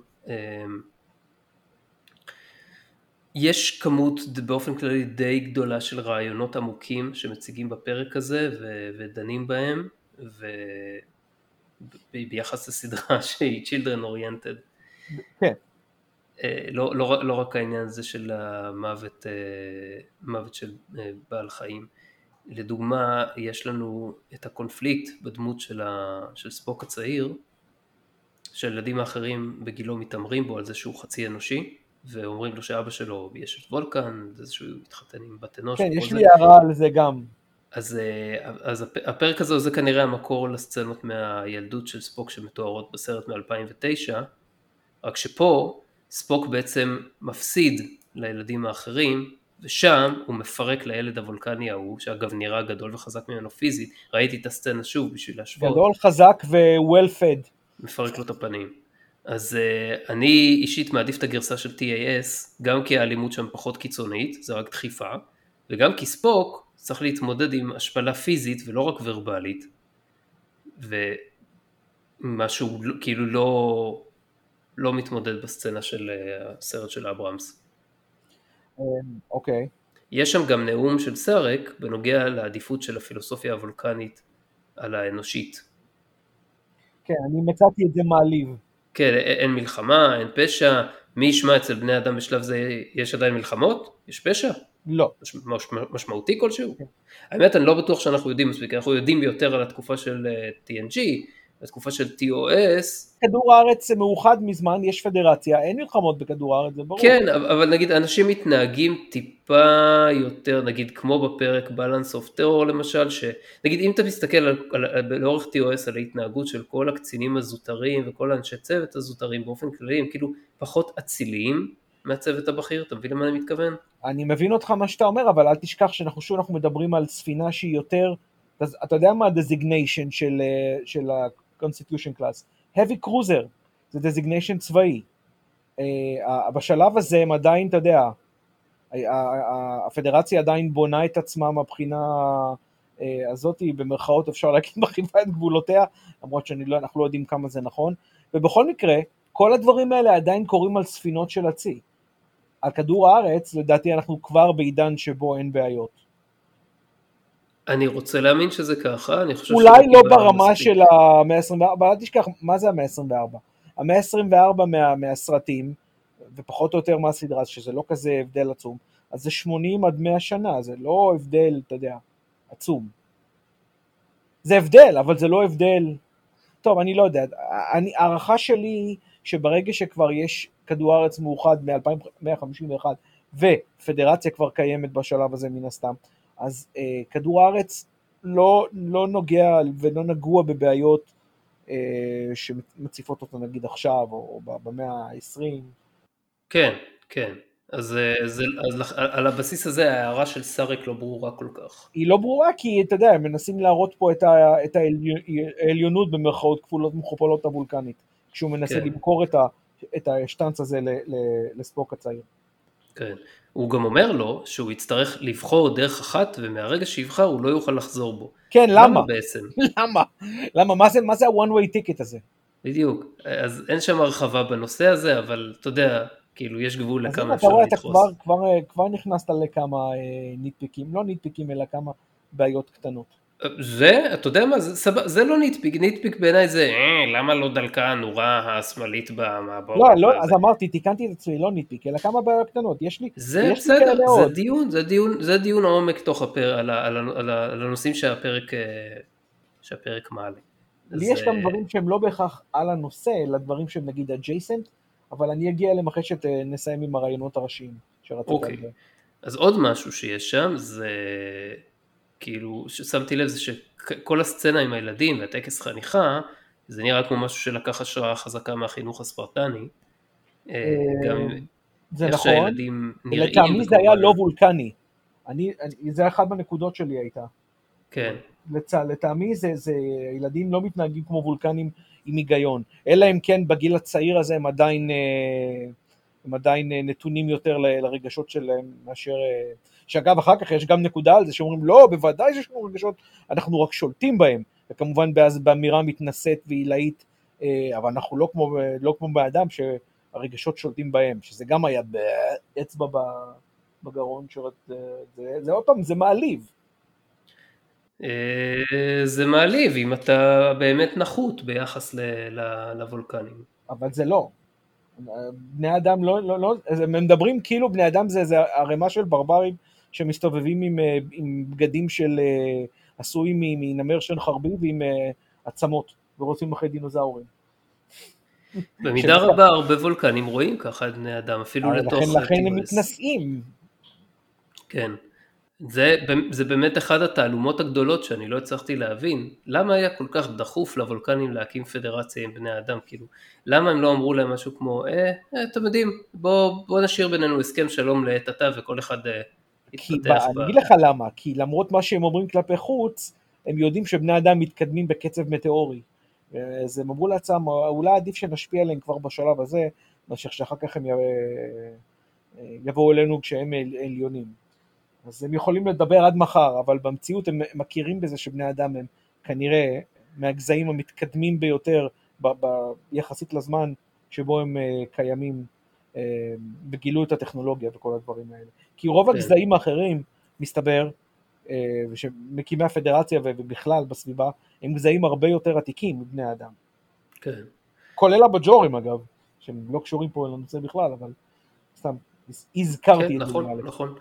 יש כמות באופן כללי די גדולה של רעיונות עמוקים שמציגים בפרק הזה ו- ודנים בהם, וביחס לסדרה שהיא children oriented. כן. אה, לא, לא, לא רק העניין הזה של המוות אה, מוות של אה, בעל חיים. לדוגמה, יש לנו את הקונפליקט בדמות של, ה, של ספוק הצעיר, שהילדים האחרים בגילו מתעמרים בו על זה שהוא חצי אנושי, ואומרים לו שאבא שלו יש את וולקן, זה שהוא התחתן עם בת אנוש. כן, יש. לי הערה על זה גם. אז, אה, אז הפרק הזה זה כנראה המקור לסצנות מהילדות של ספוק שמתוארות בסרט מ-2009, רק שפה ספוק בעצם מפסיד לילדים האחרים, ושם הוא מפרק לילד הוולקני ההוא, שאגב נראה גדול וחזק ממנו פיזית, ראיתי את הסצנה שוב בשביל להשוות. גדול, חזק ו-well fed. מפרק לו את הפנים. אז uh, אני אישית מעדיף את הגרסה של TAS, גם כי האלימות שם פחות קיצונית, זה רק דחיפה, וגם כי ספוק צריך להתמודד עם השפלה פיזית ולא רק ורבלית, ומשהו כאילו לא, לא מתמודד בסצנה של uh, הסרט של אברהמס. אמ, אוקיי. יש שם גם נאום של סרק בנוגע לעדיפות של הפילוסופיה הוולקנית על האנושית. כן, אני מצאתי את זה מעליב. כן, אין מלחמה, אין פשע, מי ישמע אצל בני אדם בשלב זה, יש עדיין מלחמות? יש פשע? לא. מש, מש, משמעותי כלשהו? כן. האמת, אני לא בטוח שאנחנו יודעים מספיק, אנחנו יודעים יותר על התקופה של אה, TNG, בתקופה של TOS. כדור הארץ מאוחד מזמן, יש פדרציה, אין מלחמות בכדור הארץ, זה ברור. כן, אבל נגיד אנשים מתנהגים טיפה יותר, נגיד כמו בפרק Balance of Terror למשל, שנגיד אם אתה מסתכל על, על, על, לאורך TOS על ההתנהגות של כל הקצינים הזוטרים וכל האנשי צוות הזוטרים באופן כללי, הם כאילו פחות אציליים מהצוות הבכיר, אתה מבין למה אני מתכוון? אני מבין אותך מה שאתה אומר, אבל אל תשכח שאנחנו שוב אנחנו מדברים על ספינה שהיא יותר, אתה יודע מה ה-designation של, אה, של constitution class. heavy cruiser זה designation צבאי. Uh, בשלב הזה הם עדיין, אתה יודע, הפדרציה עדיין בונה את עצמה מהבחינה uh, הזאת, במרכאות אפשר להגיד מרחיבה את גבולותיה, למרות שאנחנו לא, לא יודעים כמה זה נכון, ובכל מקרה, כל הדברים האלה עדיין קורים על ספינות של הצי. על כדור הארץ, לדעתי אנחנו כבר בעידן שבו אין בעיות. אני רוצה להאמין שזה ככה, אני חושב אולי לא ברמה מספיק. של המאה ה-24, אבל אל תשכח, מה זה המאה ה-24? המאה ה-24 מה, מהסרטים, ופחות או יותר מהסדרה, שזה לא כזה הבדל עצום, אז זה 80 עד 100 שנה, זה לא הבדל, אתה יודע, עצום. זה הבדל, אבל זה לא הבדל... טוב, אני לא יודע, הערכה שלי היא שברגע שכבר יש כדור הארץ מאוחד מ-2151 ופדרציה כבר קיימת בשלב הזה מן הסתם, אז אה, כדור הארץ לא, לא נוגע ולא נגוע בבעיות אה, שמציפות אותו נגיד עכשיו או, או במאה ה-20. כן, כן. אז, אה, זה, אז על הבסיס הזה ההערה של סארק לא ברורה כל כך. היא לא ברורה כי אתה יודע, הם מנסים להראות פה את, ה, את העליונות במרכאות כפולות מכופלות הוולקנית, כשהוא מנסה כן. למכור את, ה, את השטנץ הזה לספוק הצעיר. כן. הוא גם אומר לו שהוא יצטרך לבחור דרך אחת ומהרגע שיבחר הוא לא יוכל לחזור בו. כן, למה? למה בעצם? למה? למה? מה זה, מה זה ה-one way ticket הזה? בדיוק, אז אין שם הרחבה בנושא הזה, אבל אתה יודע, כאילו יש גבול לכמה אפשר לדחוס. אתה רואה, אתה כבר, כבר, כבר נכנסת לכמה אה, ניטפיקים, לא ניטפיקים אלא כמה בעיות קטנות. זה, אתה יודע מה, זה, סבא, זה לא nitpick, nitpick בעיניי זה, אה, למה לא דלקה הנורה השמאלית במעבורת? לא, לא, אז אמרתי, תיקנתי את עצמי, לא ניטפיק, אלא כמה בעיות קטנות, יש לי, זה יש בסדר, לי זה דיון, זה דיון, זה דיון עומק תוך הפרק, על, על, על, על, על הנושאים שהפרק, אה, שהפרק מעלה. לי יש גם דברים שהם לא בהכרח על הנושא, אלא דברים שהם נגיד adjacent, אבל אני אגיע אליהם אחרי שנסיים עם הרעיונות הראשיים שרצית אוקיי, אז עוד משהו שיש שם זה... כאילו, ששמתי לב זה שכל הסצנה עם הילדים והטקס חניכה, זה נראה כמו משהו שלקח השראה חזקה מהחינוך הספרטני. אה, גם זה נכון, שהילדים נראים. לטעמי זה היה לא וולקני. אני, אני, זה אחד מהנקודות שלי הייתה. כן. לצ... לטעמי זה, זה, ילדים לא מתנהגים כמו וולקנים עם היגיון, אלא אם כן בגיל הצעיר הזה הם עדיין, אה, הם עדיין אה, נתונים יותר לרגשות שלהם מאשר שאגב אחר כך יש גם נקודה על זה שאומרים לא בוודאי שיש לנו רגשות אנחנו רק שולטים בהם וכמובן באז באמירה מתנשאת ועילאית אה, אבל אנחנו לא כמו, לא כמו באדם שהרגשות שולטים בהם שזה גם היה באצבע בגרון שרת, זה, זה, זה עוד פעם זה מעליב אה, זה מעליב אם אתה באמת נחות ביחס לוולקנים. אבל זה לא. בני אדם לא, לא, לא, הם מדברים כאילו בני אדם זה, זה ערימה של ברברים שמסתובבים עם, אה, עם בגדים של אה, עשויים מנמר שן חרבי ועם אה, עצמות ורוצים אחרי דינוזאורים. במידה רבה הרבה וולקנים רואים ככה את בני אדם, אפילו לתוך... לכן, לכן הם. מתנשאים. כן. זה, זה באמת אחת התעלומות הגדולות שאני לא הצלחתי להבין, למה היה כל כך דחוף לוולקנים להקים פדרציה עם בני אדם, כאילו, למה הם לא אמרו להם משהו כמו, אה, אתם יודעים, בוא, בוא נשאיר בינינו הסכם שלום לעת עתה וכל אחד אה, כי ב... אני אגיד לך למה, כי למרות מה שהם אומרים כלפי חוץ, הם יודעים שבני אדם מתקדמים בקצב מטאורי. אז הם אמרו לעצמם, אולי עדיף שנשפיע עליהם כבר בשלב הזה, מאשר שאחר כך הם י- יבואו אלינו כשהם על- עליונים. אז הם יכולים לדבר עד מחר, אבל במציאות הם מכירים בזה שבני אדם הם כנראה מהגזעים המתקדמים ביותר ב- ב- יחסית לזמן שבו הם אה, קיימים אה, וגילו את הטכנולוגיה וכל הדברים האלה. כי רוב כן. הגזעים האחרים, מסתבר, אה, ושמקימי הפדרציה ובכלל בסביבה, הם גזעים הרבה יותר עתיקים מבני האדם. כן. כולל הבג'ורים אגב, שהם לא קשורים פה לנושא בכלל, אבל סתם הזכרתי כן, את זה. נכון, נראה לי. נכון.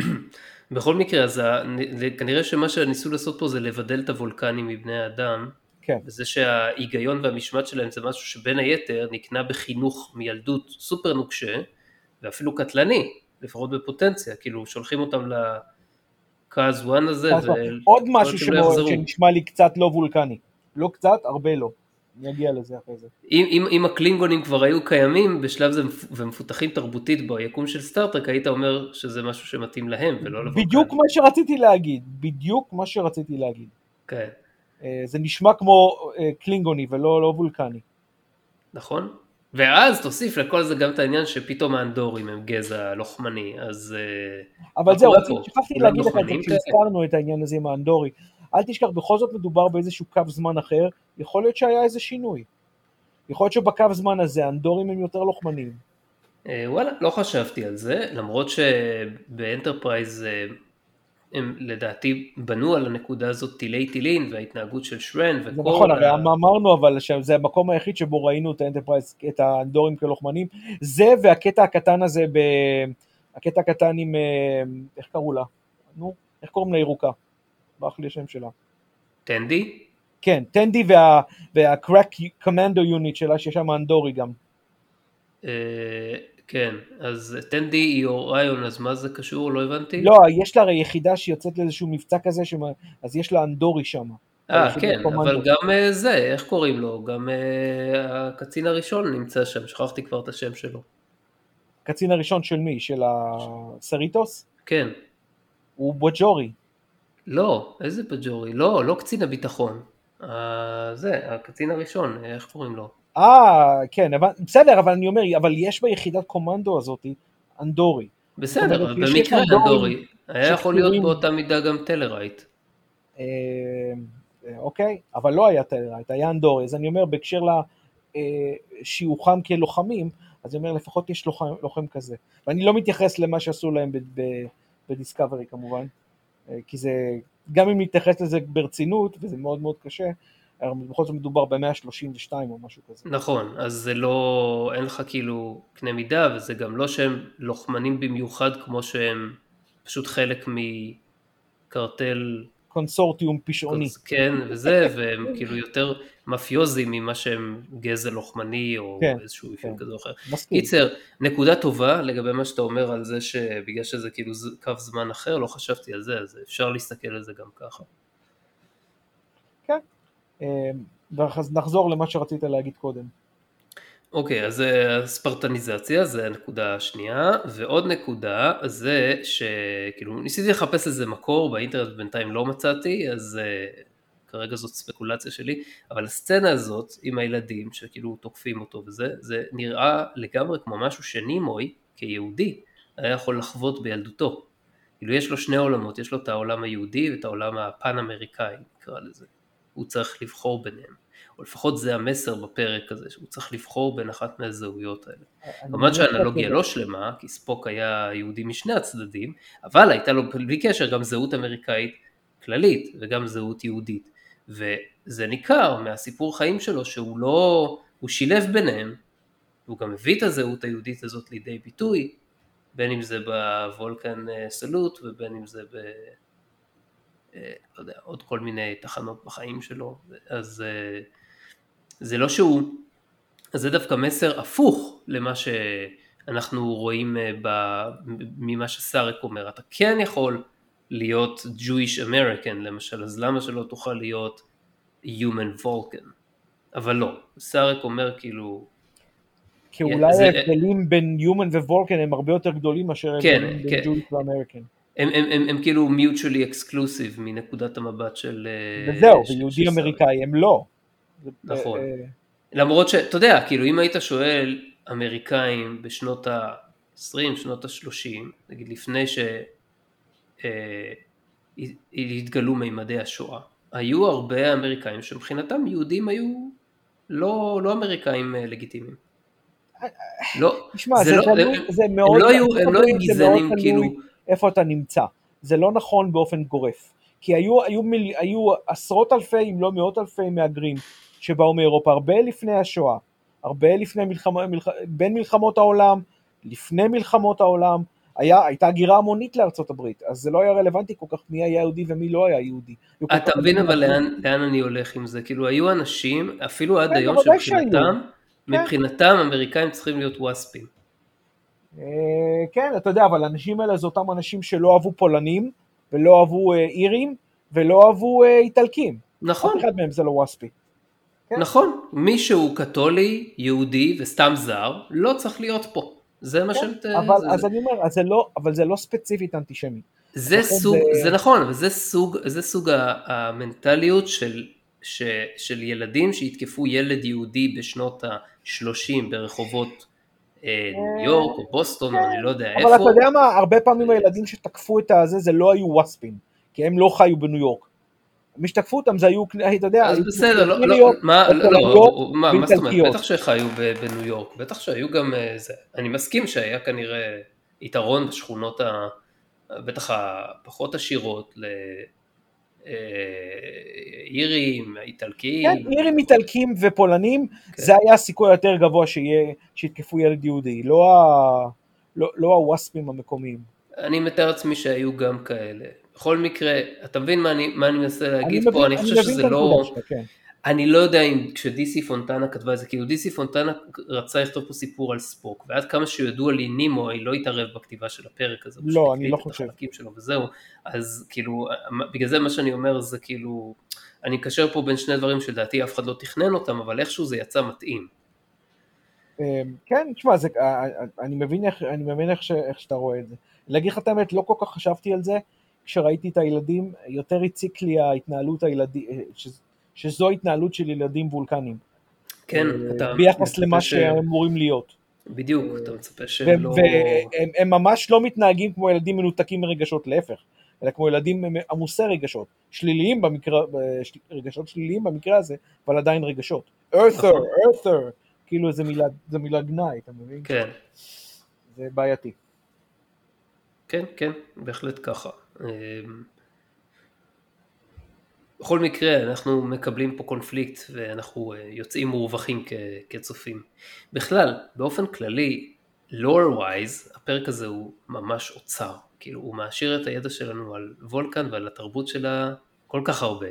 בכל מקרה, אז כנראה שמה שניסו לעשות פה זה לבדל את הוולקנים מבני האדם, כן. וזה שההיגיון והמשמעת שלהם זה משהו שבין היתר נקנה בחינוך מילדות סופר נוקשה, ואפילו קטלני, לפחות בפוטנציה, כאילו שולחים אותם לקאז וואן הזה, ו... עוד משהו לא שבו-. שנשמע לי קצת לא וולקני. לא קצת, הרבה לא. אני אגיע לזה אחרי זה. אם, אם, אם הקלינגונים כבר היו קיימים בשלב זה מפ- ומפותחים תרבותית ביקום של סטארטרק, היית אומר שזה משהו שמתאים להם ולא לוולקנים. בדיוק מה שרציתי להגיד, בדיוק מה שרציתי להגיד. כן, זה נשמע כמו אה, קלינגוני ולא לא וולקני. נכון? ואז תוסיף לכל זה גם את העניין שפתאום האנדורים הם גזע לוחמני, אז אה, אבל זהו? שכחתי להגיד לך את זה? כשהזכרנו את העניין הזה עם האנדורי. אל תשכח, בכל זאת מדובר באיזשהו קו זמן אחר, יכול להיות שהיה איזה שינוי. יכול להיות שבקו זמן הזה האנדורים הם יותר לוחמניים. אה, וואלה, לא חשבתי על זה, למרות שבאנטרפרייז אה, הם לדעתי בנו על הנקודה הזאת טילי טילין וההתנהגות של שרן וכל... זה נכון, הרי ה- אמרנו אבל שזה המקום היחיד שבו ראינו את האנטרפרייז, את האנדורים כלוחמנים, זה והקטע הקטן הזה, ב... הקטע הקטן עם, אה, איך קראו לה? נו, איך קוראים לה ירוקה? ברח לי השם שלה. טנדי? כן, טנדי וה, והקראק קומנדו יוניט שלה, שיש שם אנדורי גם. כן, אז טנדי היא אוריון, אז מה זה קשור? לא הבנתי. לא, יש לה הרי יחידה שיוצאת לאיזשהו מבצע כזה, שמה, אז יש לה אנדורי שם. אה, כן. אבל גם אה, זה, איך קוראים לו? גם אה, הקצין הראשון נמצא שם, שכחתי כבר את השם שלו. הקצין הראשון של מי? של הסריטוס? כן. הוא בוג'ורי. לא, איזה בג'ורי? לא, לא קצין הביטחון. אה, זה, הקצין הראשון, איך קוראים לו? אה, כן, אבל, בסדר, אבל אני אומר, אבל יש ביחידת קומנדו הזאת אנדורי. בסדר, אומרת, במקרה אנדורי, היה יכול להיות באותה מידה גם טלרייט. אה, אה, אוקיי, אבל לא היה טלרייט, היה אנדורי, אז אני אומר, בהקשר לשיוכם כלוחמים, אז אני אומר, לפחות יש לוחם, לוחם כזה. ואני לא מתייחס למה שעשו להם בדיסקאברי כמובן, אה, כי זה, גם אם נתייחס לזה ברצינות, וזה מאוד מאוד קשה, בכל זאת מדובר ב-132 או משהו כזה. נכון, אז זה לא, אין לך כאילו קנה מידה, וזה גם לא שהם לוחמנים במיוחד כמו שהם פשוט חלק מקרטל, קונסורטיום פשעוני. כן, וזה, והם כאילו יותר מאפיוזים ממה שהם גזע לוחמני או כן, איזשהו אפיון כן. כזה או אחר. מסכים. קיצר, נקודה טובה לגבי מה שאתה אומר על זה שבגלל שזה כאילו קו זמן אחר, לא חשבתי על זה, אז אפשר להסתכל על זה גם ככה. אה, אז נחזור למה שרצית להגיד קודם. אוקיי, אז אה, ספרטניזציה זה הנקודה השנייה, ועוד נקודה זה שכאילו ניסיתי לחפש איזה מקור באינטרנט בינתיים לא מצאתי, אז uh, כרגע זאת ספקולציה שלי, אבל הסצנה הזאת עם הילדים שכאילו תוקפים אותו וזה, זה נראה לגמרי כמו משהו שנימוי כיהודי היה יכול לחוות בילדותו. כאילו יש לו שני עולמות, יש לו את העולם היהודי ואת העולם הפן אמריקאי נקרא לזה. הוא צריך לבחור ביניהם. או לפחות זה המסר בפרק הזה, שהוא צריך לבחור בין אחת מהזהויות האלה. כמובן שהאנלוגיה לא שלמה, כי ספוק היה יהודי משני הצדדים, אבל הייתה לו בלי קשר גם זהות אמריקאית כללית וגם זהות יהודית. וזה ניכר מהסיפור חיים שלו שהוא לא, הוא שילב ביניהם, והוא גם הביא את הזהות היהודית הזאת לידי ביטוי, בין אם זה בוולקן אה, סלוט ובין אם זה ב... אה, לא יודע, עוד כל מיני תחנות בחיים שלו, אז אה, זה לא שהוא אז זה דווקא מסר הפוך למה שאנחנו רואים אה, ב, ממה שסארק אומר. אתה כן יכול להיות Jewish American למשל, אז למה שלא תוכל להיות Human Vulcan? אבל לא, סארק אומר כאילו... כי אולי. ההבדלים בין Human ווולקן הם הרבה יותר גדולים מאשר כן, ההבדלים כן. בין Jewish ואמריקן. הם, הם, הם, הם כאילו mutually exclusive מנקודת המבט של... אה, וזהו, ויהודי. אמריקאי הם לא. נכון. אה, למרות שאתה יודע, כאילו אם היית שואל אמריקאים בשנות ה-20, שנות ה-30, נגיד לפני שהתגלו מימדי השואה, היו הרבה אמריקאים שמבחינתם יהודים היו לא, לא אמריקאים אה, לגיטימיים. לא, תשמע, זה זה לא- תלוי, הם- זה הם מאוד, לא היו, הם לא היו גזענים כאילו, איפה אתה נמצא. זה לא נכון באופן גורף. כי היו, היו, מיל, היו עשרות אלפי, אם לא מאות אלפי מהגרים שבאו מאירופה, הרבה לפני השואה, הרבה לפני מלחמה, מלח, בין מלחמות העולם, לפני מלחמות העולם, היה, הייתה הגירה המונית לארצות הברית, אז זה לא היה רלוונטי כל כך מי היה יהודי ומי לא היה יהודי. אתה מבין אבל. לאן, לאן אני הולך עם זה, כאילו היו אנשים, אפילו עד כן, היום. שמבחינתם, כן. מבחינתם אמריקאים צריכים להיות ווספים. אה, כן, אתה יודע, אבל האנשים האלה זה אותם אנשים שלא אהבו פולנים, ולא אהבו אה, אירים, ולא אהבו אה, איטלקים. נכון, אף אחד מהם זה לא ווספי. כן. נכון, מי שהוא קתולי, יהודי וסתם זר, לא צריך להיות פה. זה מה כן, ש... אבל זה, אז אני אומר, אז זה לא, אבל זה לא ספציפית אנטישמי. זה סוג, זה- זה נכון, אבל זה סוג, זה סוג המנטליות של, ש, של ילדים שיתקפו ילד יהודי בשנות ה-30 ברחובות ניו יורק או בוסטון או אני לא יודע אבל אתה איפה. יודע מה, הרבה פעמים הילדים שתקפו את הזה, זה לא היו ווספים, כי הם לא חיו בניו יורק. מי שתקפו אותם זה היו, אתה יודע, אז בסדר, לא, לא, מה, לא, מה, מה זאת אומרת. בטח שחיו בניו יורק, בטח שהיו גם אה, זה, אני מסכים שהיה כנראה יתרון בשכונות ה... בטח הפחות עשירות לאירים, איטלקיים, כן, אירים איטלקים ופולנים, כן. זה היה הסיכוי היותר גבוה שיהיה, שיתקפו ילד יהודי, לא ה- לא- לא הווספים המקומיים. אני מתאר לעצמי שהיו גם כאלה. בכל מקרה, אתה מבין מה אני, מה אני מנסה להגיד מבין- פה? אני חושב מבין שזה לא... שלך, כן. אני לא יודע אם כשדיסי פונטנה כתבה את זה, כאילו דיסי פונטנה רצה לכתוב פה סיפור על ספוק, ועד כמה שידוע לי נימו, היא לא התערב בכתיבה של הפרק הזה, לא, אני לא חושב. שלו וזהו, אז כאילו, בגלל זה מה שאני אומר זה כאילו, אני מקשר פה בין שני דברים שלדעתי אף אחד לא תכנן אותם, אבל איכשהו זה יצא מתאים. אמ, כן, תשמע, אה, אה, אני מבין איך, אני מבין איך, ש, איך שאתה רואה את זה. להגיד לך את האמת, לא כל כך חשבתי על זה, כשראיתי את הילדים, יותר הציק לי ההתנהלות הילדים, שזו התנהלות של ילדים וולקנים. כן, אה, אתה... ביחס למה ש- שהם אמורים להיות. בדיוק, אתה מצפה והם שהם לא... והם- הם ממש לא מתנהגים כמו ילדים מנותקים מרגשות, להפך, אלא כמו ילדים עמוסי רגשות, שליליים במקרה, רגשות שליליים במקרה הזה, אבל עדיין רגשות. earther, נכון. earther, כאילו זה מילה, זה מילה גנאי, אתה מבין? כן. זה בעייתי. כן, כן, בהחלט ככה. בכל מקרה, אנחנו מקבלים פה קונפליקט ואנחנו אה, יוצאים מורווחים כ- כצופים. בכלל, באופן כללי, lore wise, הפרק הזה הוא ממש אוצר. כאילו, הוא מעשיר את הידע שלנו על וולקן ועל התרבות שלה כל כך הרבה.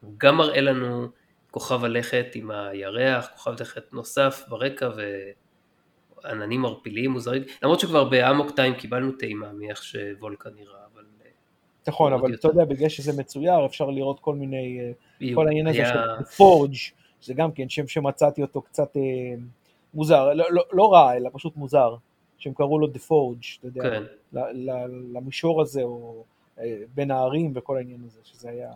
הוא גם מראה לנו כוכב הלכת עם הירח, כוכב לכת נוסף ברקע ועננים ערפיליים מוזרים, למרות שכבר באמוק טיים קיבלנו טעימה מאיך שוולקן נראה, אבל נכון, אבל יותר. אתה יודע, בגלל שזה מצויר, אפשר לראות כל מיני, אה, כל העניין הזה של פורג', זה גם כן שם שמצאתי אותו קצת אה, מוזר, לא- לא- לא רע, אלא פשוט מוזר, שהם קראו לו The Forge, אתה יודע, כן. ל- ל- למישור הזה, או אה, בין הערים וכל העניין הזה, שזה היה...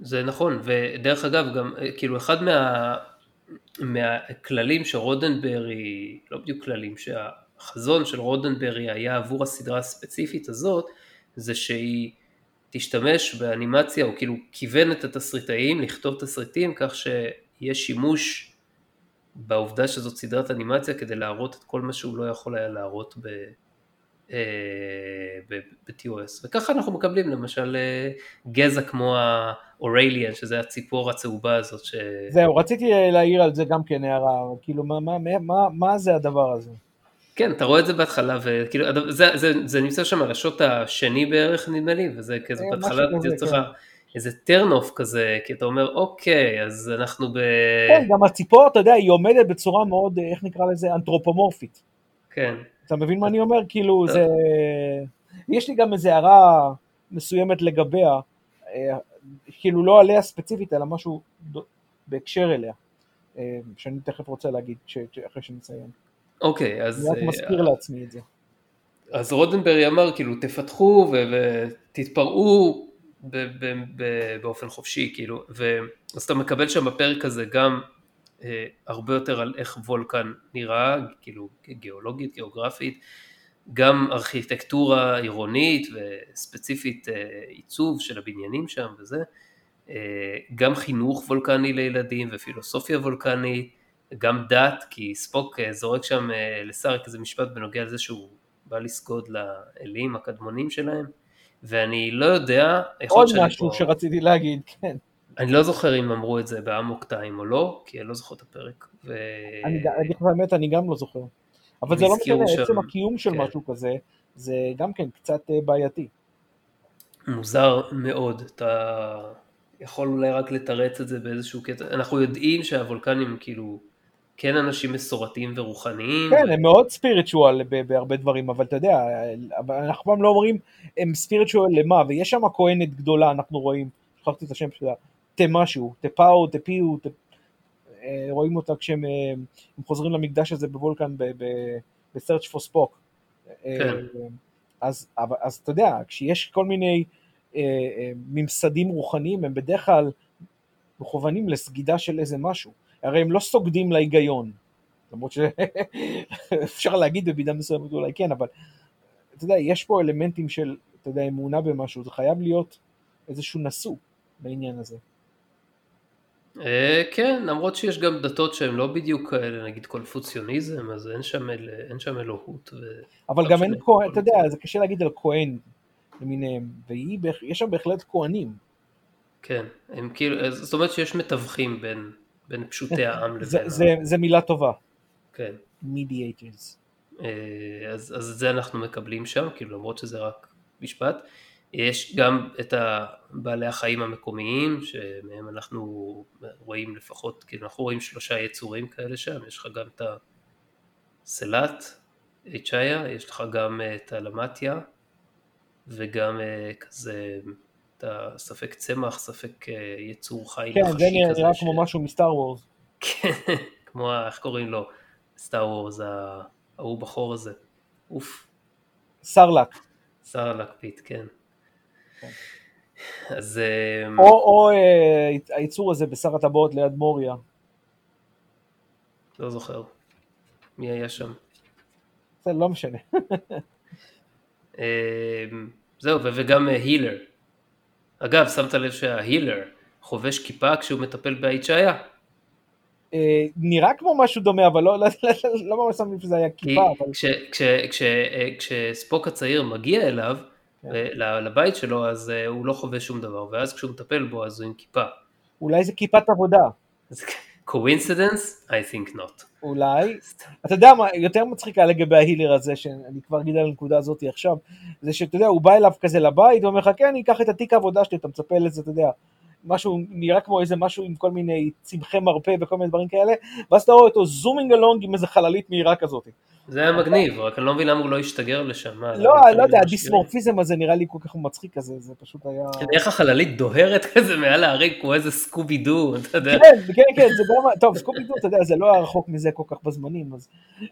זה נכון, ודרך אגב, גם כאילו אחד מה, מהכללים שרודנברי, לא בדיוק כללים, שהחזון של רודנברי היה עבור הסדרה הספציפית הזאת, זה שהיא תשתמש באנימציה, או כאילו כיוון את התסריטאים לכתוב תסריטים כך שיהיה שימוש בעובדה שזאת סדרת אנימציה כדי להראות את כל מה שהוא לא יכול היה להראות ב... אה, ב-TOS, וככה אנחנו מקבלים למשל אה, גזע כמו האורליאן, שזה הציפור הצהובה הזאת, ש... זהו, רציתי אה, להעיר על זה גם כן הערה, כאילו, מה- מה- מה- מה זה הדבר הזה? כן, אתה רואה את זה בהתחלה, וכאילו, הד- זה, זה, זה נמצא שם על השוט השני בערך נדמה לי, וזה כזה אה, בהתחלה, אתה צריך כן. איזה off כזה, כי אתה אומר, אוקיי, אז אנחנו ב... כן, גם הציפור, אתה יודע, היא עומדת בצורה מאוד, אה, איך נקרא לזה, אנתרופומורפית. כן. אתה מבין מה אני אומר? כאילו. זה... יש לי גם איזו הערה מסוימת לגביה, אה, כאילו לא עליה ספציפית, אלא משהו בהקשר אליה, שאני תכף רוצה להגיד, אחרי שנסיים. אוקיי, אז... אני רק אה, מזכיר לעצמי את זה. אז רודנברי אמר כאילו תפתחו ותתפרעו באופן חופשי כאילו ואז אתה מקבל שם בפרק הזה גם אה, הרבה יותר על איך וולקן נראה כאילו גיאולוגית גיאוגרפית גם ארכיטקטורה עירונית וספציפית אה, עיצוב של הבניינים שם וזה אה, גם חינוך וולקני לילדים ופילוסופיה וולקנית גם דת כי ספוק אה, זורק שם אה, לסארק איזה משפט בנוגע לזה שהוא בא לסגוד לאלים הקדמונים שלהם, ואני לא יודע, עוד משהו פה, שרציתי להגיד, כן. אני לא זוכר אם אמרו את זה באמוק טיים או לא, כי אני לא זוכר את הפרק. ו... אני אגיד לך את האמת, אני גם לא זוכר. אבל זה לא משנה, שם- עצם הקיום של כן. משהו כזה, זה גם כן קצת אה, בעייתי. מוזר מאוד, אתה יכול אולי רק לתרץ את זה באיזשהו קטע, אנחנו יודעים שהוולקנים כאילו כן אנשים מסורתיים ורוחניים, כן, הם מאוד ספיריטואל בהרבה דברים, אבל אתה יודע, אנחנו פעם לא אומרים הם ספיריטואל למה, ויש שם כהנת גדולה, אנחנו רואים, שכחתי את השם שלה, תה משהו, תה פאו, תה פיו, תה- אה, רואים אותה כשהם אה, הם חוזרים למקדש הזה בוולקן spock. אה, כן. אז, אז אתה יודע, כשיש כל מיני אה, אה, ממסדים רוחניים, הם בדרך כלל מכוונים לסגידה של איזה משהו. הרי הם לא סוגדים להיגיון. למרות שאפשר להגיד במידה מסוימת אולי כן, אבל אתה יודע, יש פה אלמנטים של, אתה יודע, אמונה במשהו, זה חייב להיות איזשהו נשוא בעניין הזה. אה, כן, למרות שיש גם דתות שהן לא בדיוק כאלה, נגיד קונפוציוניזם, אז אין שם, אל, אין שם אלוהות. ו... אבל לא גם אין משנה. כהן, אתה יודע, זה קשה להגיד על כהן למיניהם, ויש שם בהחלט כהנים. כן, הם כאילו, זאת אומרת שיש מתווכים בין, בין פשוטי העם לבין... זה, ה- זה, זה מילה טובה, כן. mediators. אה, אז, אז את זה אנחנו מקבלים שם, כאילו למרות שזה רק משפט. יש גם את בעלי החיים המקומיים, שמהם אנחנו רואים לפחות, כאילו אנחנו רואים שלושה יצורים כאלה שם, יש לך גם את הסלט, צ'איה, יש לך גם אה, את הלמטיה, וגם אה, כזה, את הספק צמח, ספק אה, יצור חי כן, נחשי זה נראה, כזה נראה כמו משהו מסטאר וורס. כן, כמו, איך קוראים לו? סטאר וורז, ה- ההוא בחור הזה. אוף, סרלק. שר הלקפיט, כן. כן. אז אה, או, או אה, היצור הזה בשר הטבעות ליד מוריה. לא זוכר. מי היה שם? זה לא משנה. זהו, וגם הילר. אגב, שמת לב שההילר חובש כיפה כשהוא מטפל בהיצ'איה? אה, נראה כמו משהו דומה, אבל לא, לא, לא, לא ממש שם לב שזה היה כי כיפה. אבל... כש- כש- כש- אה, כשספוק הצעיר מגיע אליו, כן. אה, לבית שלו, אז הוא לא חובש שום דבר, ואז כשהוא מטפל בו, אז הוא עם כיפה. אולי זה כיפת עבודה. Coincidence? I think not. אולי. אתה יודע מה, יותר מצחיק היה לגבי ההילר הזה, שאני כבר אגיד על הנקודה הזאת עכשיו, זה שאתה יודע, הוא בא אליו כזה לבית, ואומר לך, כן, אני אקח את התיק העבודה שלי, אתה מצפה לזה, אתה יודע, משהו, נראה כמו איזה משהו עם כל מיני צמחי מרפא וכל מיני דברים כאלה, ואז אתה רואה אותו זומינג אלונג עם איזה חללית מהירה כזאת. זה היה מגניב, רק אני לא מבין למה הוא לא השתגר לשם. לא, למה לא יודע? הדיסמורפיזם הזה נראה לי כל כך מצחיק כזה, זה פשוט היה... איך החללית דוהרת כזה מעל ההרים כמו איזה סקובי דו, אתה יודע. כן, כן, כן, זה גם, טוב, סקופידו, אתה יודע, זה לא היה רחוק מזה כל כך בזמנים, אז,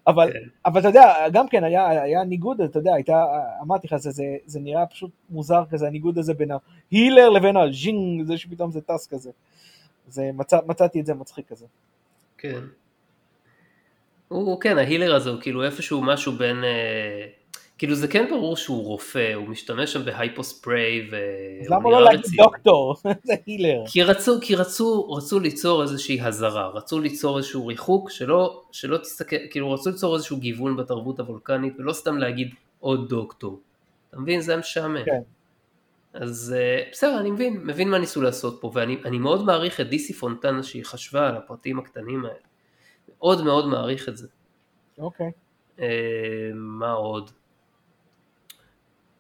אבל, כן. אתה יודע, גם כן היה, ניגוד, אתה יודע, הייתה, אמרתי לך, זה נראה פשוט מוזר כזה, הניגוד הזה בין ההילר לבין הז'ינג, זה שפתאום זה טס כזה. זה, מצא, מצאתי את זה מצחיק כזה. כן. הוא, כן, ההילר הזה הוא כאילו איפשהו משהו בין, אה, כאילו זה כן ברור שהוא רופא, הוא משתמש שם בהייפוספריי, אז והוא למה לא להגיד. דוקטור? זה הילר. כי רצו, כי רצו, רצו ליצור איזושהי הזרה, רצו ליצור איזשהו ריחוק שלא, שלא תסתכל, כאילו רצו ליצור איזשהו גיוון בתרבות הוולקנית ולא סתם להגיד עוד דוקטור. אתה מבין? זה משעמם. כן. אז אה, בסדר, אני מבין, מבין מה ניסו לעשות פה, ואני אני מאוד מעריך את דיסי פונטנה שהיא חשבה על הפרטים הקטנים האלה. מאוד מאוד מעריך את זה. אוקיי. אה, מה עוד?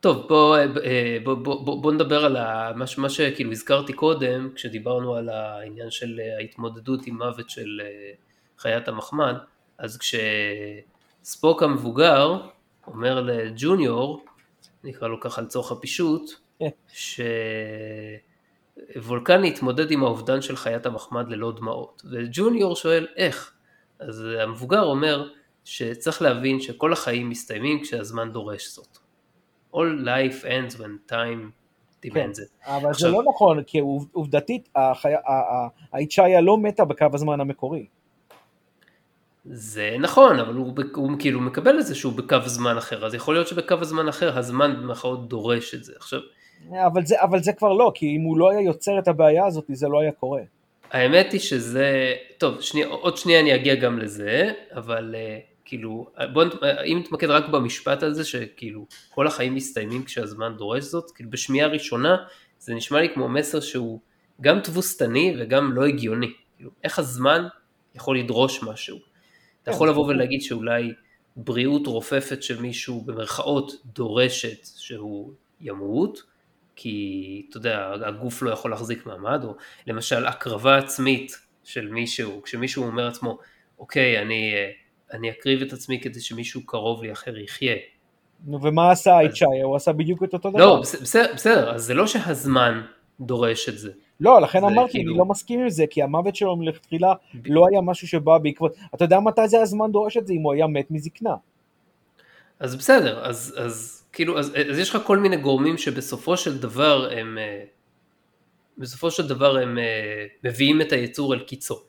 טוב, בוא, אה, בוא, בוא, בוא, בוא נדבר על מה, מה שכאילו הזכרתי קודם, כשדיברנו על העניין של ההתמודדות עם מוות של חיית המחמד, אז כשספוק המבוגר אומר לג'וניור, נקרא לו ככה לצורך הפישוט, שוולקן יתמודד עם האובדן של חיית המחמד ללא דמעות, וג'וניור שואל איך, אז המבוגר אומר שצריך להבין שכל החיים מסתיימים כשהזמן דורש זאת. All life ends when time demands it. כן, אבל עכשיו, זה לא נכון, כי עובדתית האיצ'איה לא מתה בקו הזמן המקורי. זה נכון, אבל הוא, הוא כאילו מקבל את זה שהוא בקו זמן אחר, אז יכול להיות שבקו הזמן אחר הזמן במרכאות דורש את זה. עכשיו... אבל זה, אבל זה כבר לא, כי אם הוא לא היה יוצר את הבעיה הזאת, זה לא היה קורה. האמת היא שזה, טוב, שני, עוד שנייה אני אגיע גם לזה, אבל uh, כאילו, בוא, אם נתמקד רק במשפט הזה, שכאילו כל החיים מסתיימים כשהזמן דורש זאת, כאילו בשמיעה ראשונה זה נשמע לי כמו מסר שהוא גם תבוסתני וגם לא הגיוני. כאילו, איך הזמן יכול לדרוש משהו? אתה יכול לבוא ולהגיד שאולי בריאות רופפת של מישהו במרכאות דורשת שהוא ימות, כי אתה יודע, הגוף לא יכול להחזיק מעמד, או למשל הקרבה עצמית של מישהו, כשמישהו אומר לעצמו, אוקיי, אני, אני אקריב את עצמי כדי שמישהו קרוב לי אחר יחיה. נו, ומה עשה האיצ'אי? הוא עשה בדיוק את אותו לא, דבר. לא, בסדר, בסדר, אז זה לא שהזמן דורש את זה. לא, לכן אמרתי, כאילו... אני לא מסכים עם זה, כי המוות שלו מלכתחילה לא היה משהו שבא בעקבות... אתה יודע מתי זה הזמן דורש את זה? אם הוא היה מת מזקנה. אז בסדר, אז, אז כאילו, אז, אז יש לך כל מיני גורמים שבסופו של דבר הם... אה, בסופו של דבר הם אה, מביאים את היצור אל קיצו.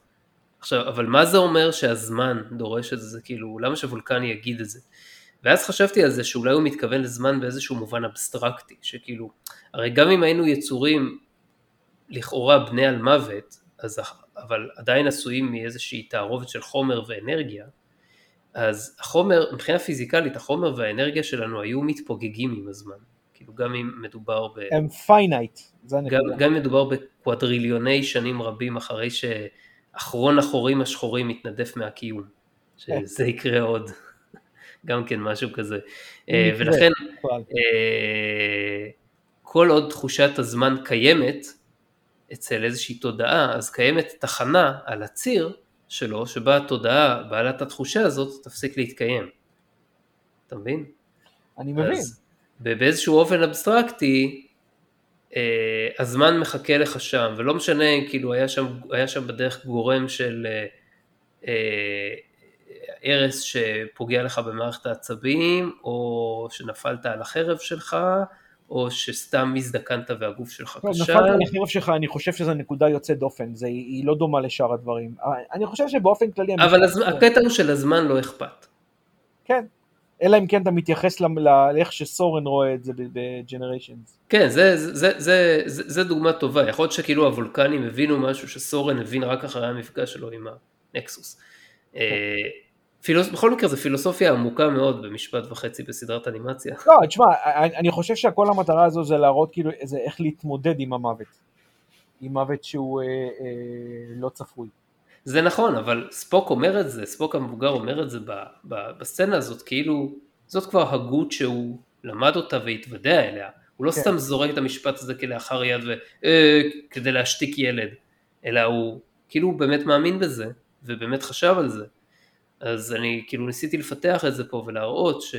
עכשיו, אבל מה זה אומר שהזמן דורש את זה? כאילו, למה שוולקני יגיד את זה? ואז חשבתי על זה שאולי הוא מתכוון לזמן באיזשהו מובן אבסטרקטי, שכאילו, הרי גם אם היינו יצורים לכאורה בני על מוות, אז, אבל עדיין עשויים מאיזושהי תערובת של חומר ואנרגיה, אז החומר, מבחינה פיזיקלית, החומר והאנרגיה שלנו היו מתפוגגים עם הזמן. כאילו גם אם מדובר ב... הם הנקודה. גם, גם אם מדובר בקוואדריליוני שנים רבים אחרי שאחרון החורים השחורים מתנדף מהקיום. שזה יקרה עוד. גם כן משהו כזה. אה, ולכן, אה, כל עוד תחושת הזמן קיימת, אצל איזושהי תודעה, אז קיימת תחנה על הציר שלו, שבה התודעה בעלת התחושה הזאת תפסיק להתקיים. אתה מבין? אני מבין. אז באיזשהו אופן אבסטרקטי, אה, הזמן מחכה לך שם, ולא משנה אם כאילו היה שם, היה שם בדרך גורם של אה, אה, הרס שפוגע לך במערכת העצבים, או שנפלת על החרב שלך, או שסתם הזדקנת והגוף שלך כשל. נפלת על החרב שלך, אני חושב שזו נקודה יוצאת דופן, זה, היא לא דומה לשאר הדברים. אני חושב שבאופן כללי... אבל הז... הקטע הוא שלזמן לא אכפת. כן, אלא אם כן אתה מתייחס לאיך שסורן רואה את זה בג'נריישנס. כן, זה, זה, זה, זה, זה, זה דוגמה טובה, יכול להיות שכאילו הוולקנים הבינו משהו שסורן הבין רק אחרי המפגש שלו עם הנקסוס. כן. פילוס... בכל מקרה זו פילוסופיה עמוקה מאוד במשפט וחצי בסדרת אנימציה. לא, תשמע, אני חושב שכל המטרה הזו זה להראות כאילו זה איך להתמודד עם המוות. עם מוות שהוא אה, אה, לא צפוי. זה נכון, אבל ספוק אומר את זה, ספוק המבוגר אומר את זה ב, ב, בסצנה הזאת, כאילו זאת כבר הגות שהוא למד אותה והתוודע אליה. הוא לא כן. סתם זורק את המשפט הזה כלאחר יד ו... אה, כדי להשתיק ילד, אלא הוא כאילו הוא באמת מאמין בזה, ובאמת חשב על זה. אז אני כאילו ניסיתי לפתח את זה פה ולהראות ש...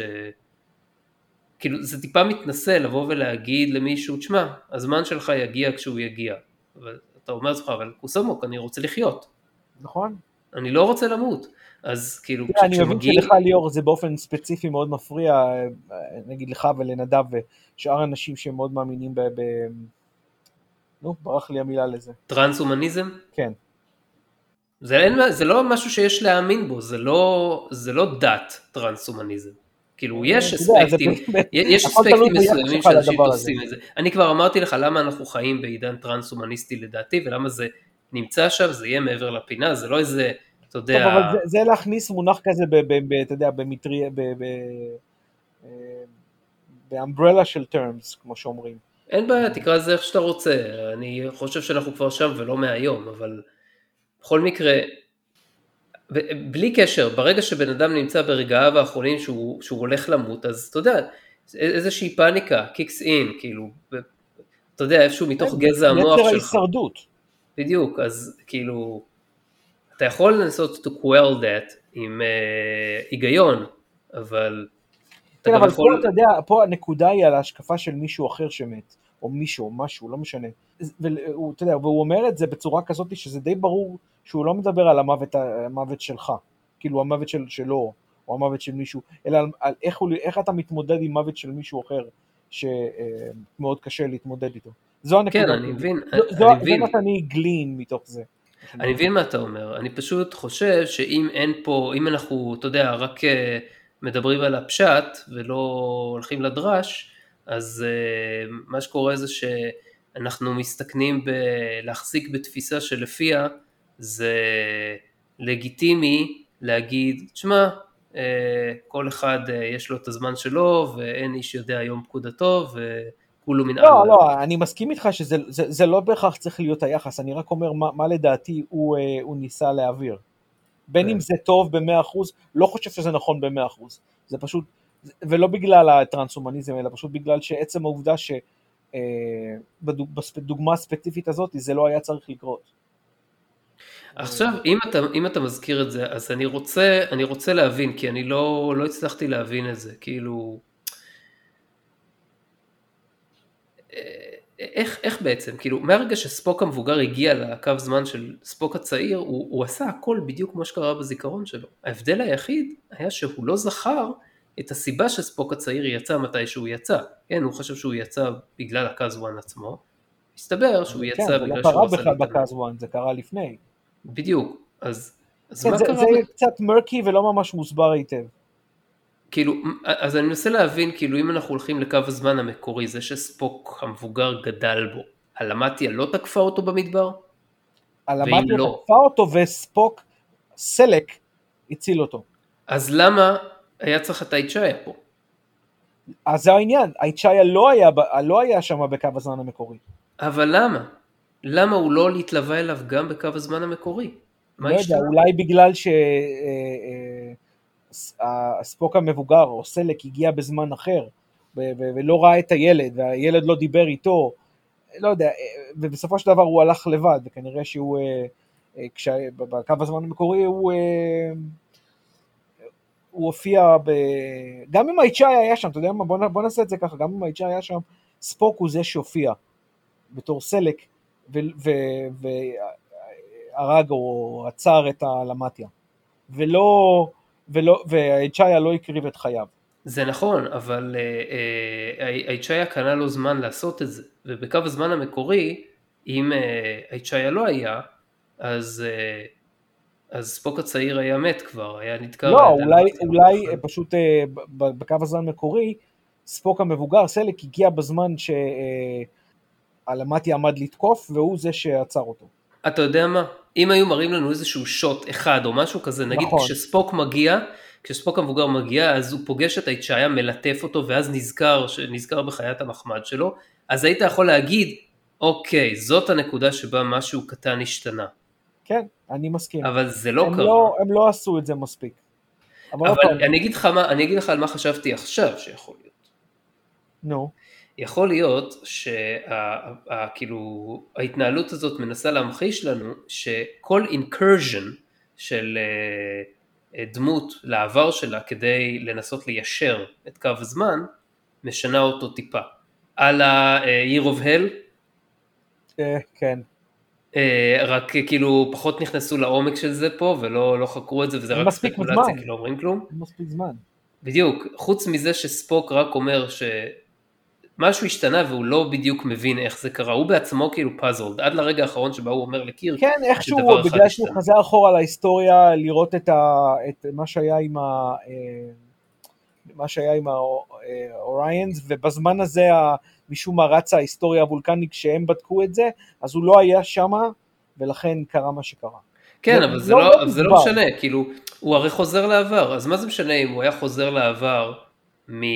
כאילו זה טיפה מתנשא לבוא ולהגיד למישהו, תשמע, הזמן שלך יגיע כשהוא יגיע. אבל אתה אומר לעצמך, אבל קוסמוק, אני רוצה לחיות. נכון. אני לא רוצה למות. אז כאילו, כשמגיעים... אני מבין שלך ליאור זה באופן ספציפי מאוד מפריע, נגיד לך ולנדב ושאר אנשים שמאוד מאמינים ב... ב... נו, ברח לי המילה לזה. טרנס-הומניזם? כן. זה, אין, זה לא משהו שיש להאמין בו, זה לא, זה לא דת טרנס-הומניזם. כאילו יש אספקטים, יש אספקטים מסוימים שאנשים תופסים את זה. אני כבר אמרתי לך למה אנחנו חיים בעידן טרנס-הומניסטי לדעתי, ולמה זה נמצא שם, זה יהיה מעבר לפינה, זה לא איזה, אתה יודע... טוב, אבל זה, זה להכניס מונח כזה, ב, ב, ב, אתה יודע, במטריה, באמברלה של terms, כמו שאומרים. אין בעיה, תקרא לזה איך שאתה רוצה, אני חושב שאנחנו כבר שם ולא מהיום, אבל... בכל מקרה, בלי קשר, ברגע שבן אדם נמצא ברגעיו האחרונים שהוא, שהוא הולך למות, אז אתה יודע, איזושהי פאניקה, קיקס אין, כאילו, אתה יודע, איפשהו מתוך גזע המוח שלך. ההישרדות. בדיוק, אז כאילו, אתה יכול לנסות to quell that עם uh, היגיון, אבל כן, אבל פה יכול... אתה יודע, פה הנקודה היא על ההשקפה של מישהו אחר שמת, או מישהו, או משהו, לא משנה. והוא, אתה יודע, והוא אומר את זה בצורה כזאת שזה די ברור שהוא לא מדבר על המוות, המוות שלך, כאילו המוות של, שלו, או המוות של מישהו, אלא על, על איך, הוא, איך אתה מתמודד עם מוות של מישהו אחר, שמאוד קשה להתמודד איתו. זו הנקודה. כן, אני מבין, זו, אני זו, מבין. זה מה שאני גלין מתוך זה. אני מבין מה אתה אומר, אני פשוט חושב שאם אין פה, אם אנחנו, אתה יודע, רק אה, מדברים על הפשט ולא הולכים לדרש, אז אה, מה שקורה זה שאנחנו מסתכנים בלהחזיק בתפיסה שלפיה זה לגיטימי להגיד, תשמע, אה, כל אחד אה, יש לו את הזמן שלו ואין איש יודע יום פקודתו וכולו מן לא. לא, אני מסכים איתך שזה זה, זה לא בהכרח צריך להיות היחס, אני רק אומר מה, מה לדעתי הוא, אה, הוא ניסה להעביר. בין כן. אם זה טוב ב-100%, לא חושב שזה נכון ב-100%. זה פשוט, ולא בגלל הטרנס-הומניזם, אלא פשוט בגלל שעצם העובדה שבדוגמה הספציפית הזאת זה לא היה צריך לקרות. עכשיו, אם אתה, אם אתה מזכיר את זה, אז אני רוצה, אני רוצה להבין, כי אני לא, לא הצלחתי להבין את זה, כאילו... אה, איך, איך בעצם, כאילו, מהרגע שספוק המבוגר הגיע לקו זמן של ספוק הצעיר, הוא, הוא עשה הכל בדיוק כמו שקרה בזיכרון שלו. ההבדל היחיד היה שהוא לא זכר את הסיבה שספוק הצעיר יצא מתי שהוא יצא. כן, הוא חשב שהוא יצא בגלל הקז וואן עצמו, מסתבר שהוא כן, יצא זה בגלל לא שהוא קרה עשה בכלל להתאמן. בקאזואן, זה קרה לפני. בדיוק, אז, אז כן, מה זה, קרה? זה ב- קצת מרקי ולא ממש מוסבר היטב. כאילו, אז אני מנסה להבין, כאילו אם אנחנו הולכים לקו הזמן המקורי, זה שספוק המבוגר גדל בו, הלמטיה לא תקפה אותו במדבר? הלמטיה לא? תקפה אותו וספוק, סלק, הציל אותו. אז למה היה צריך את האיצ'איה פה? אז זה העניין, האיצ'איה לא היה, לא היה שם בקו הזמן המקורי. אבל למה? למה הוא לא להתלווה אליו גם בקו הזמן המקורי? מה לא יודע, השתנה? אולי בגלל שהספוק המבוגר או סלק הגיע בזמן אחר ולא ראה את הילד והילד לא דיבר איתו, לא יודע, אה, ובסופו של דבר הוא הלך לבד וכנראה שהוא, אה, אה, בקו הזמן המקורי הוא, אה, הוא הופיע, ב... גם אם האיצ'אי היה שם, אתה יודע מה, בוא, בוא נעשה את זה ככה, גם אם האיצ'אי היה שם, ספוק הוא זה שהופיע בתור סלק והרג או עצר את הלמטיה. ולא, ולא, והאיצ'איה לא הקריב את חייו. זה נכון, אבל אה, אה, האיצ'איה קנה לו זמן לעשות את זה, ובקו הזמן המקורי, אם אה, האיצ'איה לא היה, אז, אה, אז ספוק הצעיר היה מת כבר, היה נתקע. לא, אולי. אולי אה, פשוט אה, בקו הזמן המקורי, ספוק המבוגר, סלק, הגיע בזמן שהלמטיה עמד לתקוף, והוא זה שעצר אותו. אתה יודע מה? אם היו מראים לנו איזשהו שוט אחד או משהו כזה, נגיד נכון. כשספוק מגיע, כשספוק המבוגר מגיע, אז הוא פוגש את האיצ'איה, מלטף אותו, ואז נזכר, נזכר בחיית המחמד שלו, אז היית יכול להגיד, אוקיי, זאת הנקודה שבה משהו קטן השתנה. כן, אני מסכים. אבל זה לא הם קרה. לא, הם לא עשו את זה מספיק. אבל אבל אני אגיד לך מה, אני אגיד לך על מה חשבתי עכשיו שיכול להיות. נו, יכול להיות שכאילו ההתנהלות הזאת מנסה להמחיש לנו שכל אינקרז'ן של אה, אה, דמות לעבר שלה כדי לנסות ליישר את קו הזמן, משנה אותו טיפה. על ה-Year of Hell, אה, כן. אה, רק אה, כאילו פחות נכנסו לעומק של זה פה ולא לא חקרו את זה וזה רק ספקולציה. כי לא אומרים כלום. מספיק זמן. בדיוק, חוץ מזה שספוק רק אומר שמשהו השתנה והוא לא בדיוק מבין איך זה קרה, הוא בעצמו כאילו פאזלד, עד לרגע האחרון שבו הוא אומר לקירק, כן, איכשהו, בגלל שהוא השתנה. חזר אחורה להיסטוריה, לראות את, ה, את מה שהיה עם ה... אה, מה שהיה עם האוריינס, ובזמן הזה משום מה רצה ההיסטוריה הוולקנית כשהם בדקו את זה, אז הוא לא היה שמה, ולכן קרה מה שקרה. כן, לא- אבל זה לא- לא, לא זה לא. משנה, כאילו, הוא הרי חוזר לעבר, אז מה זה משנה אם הוא היה חוזר לעבר מה...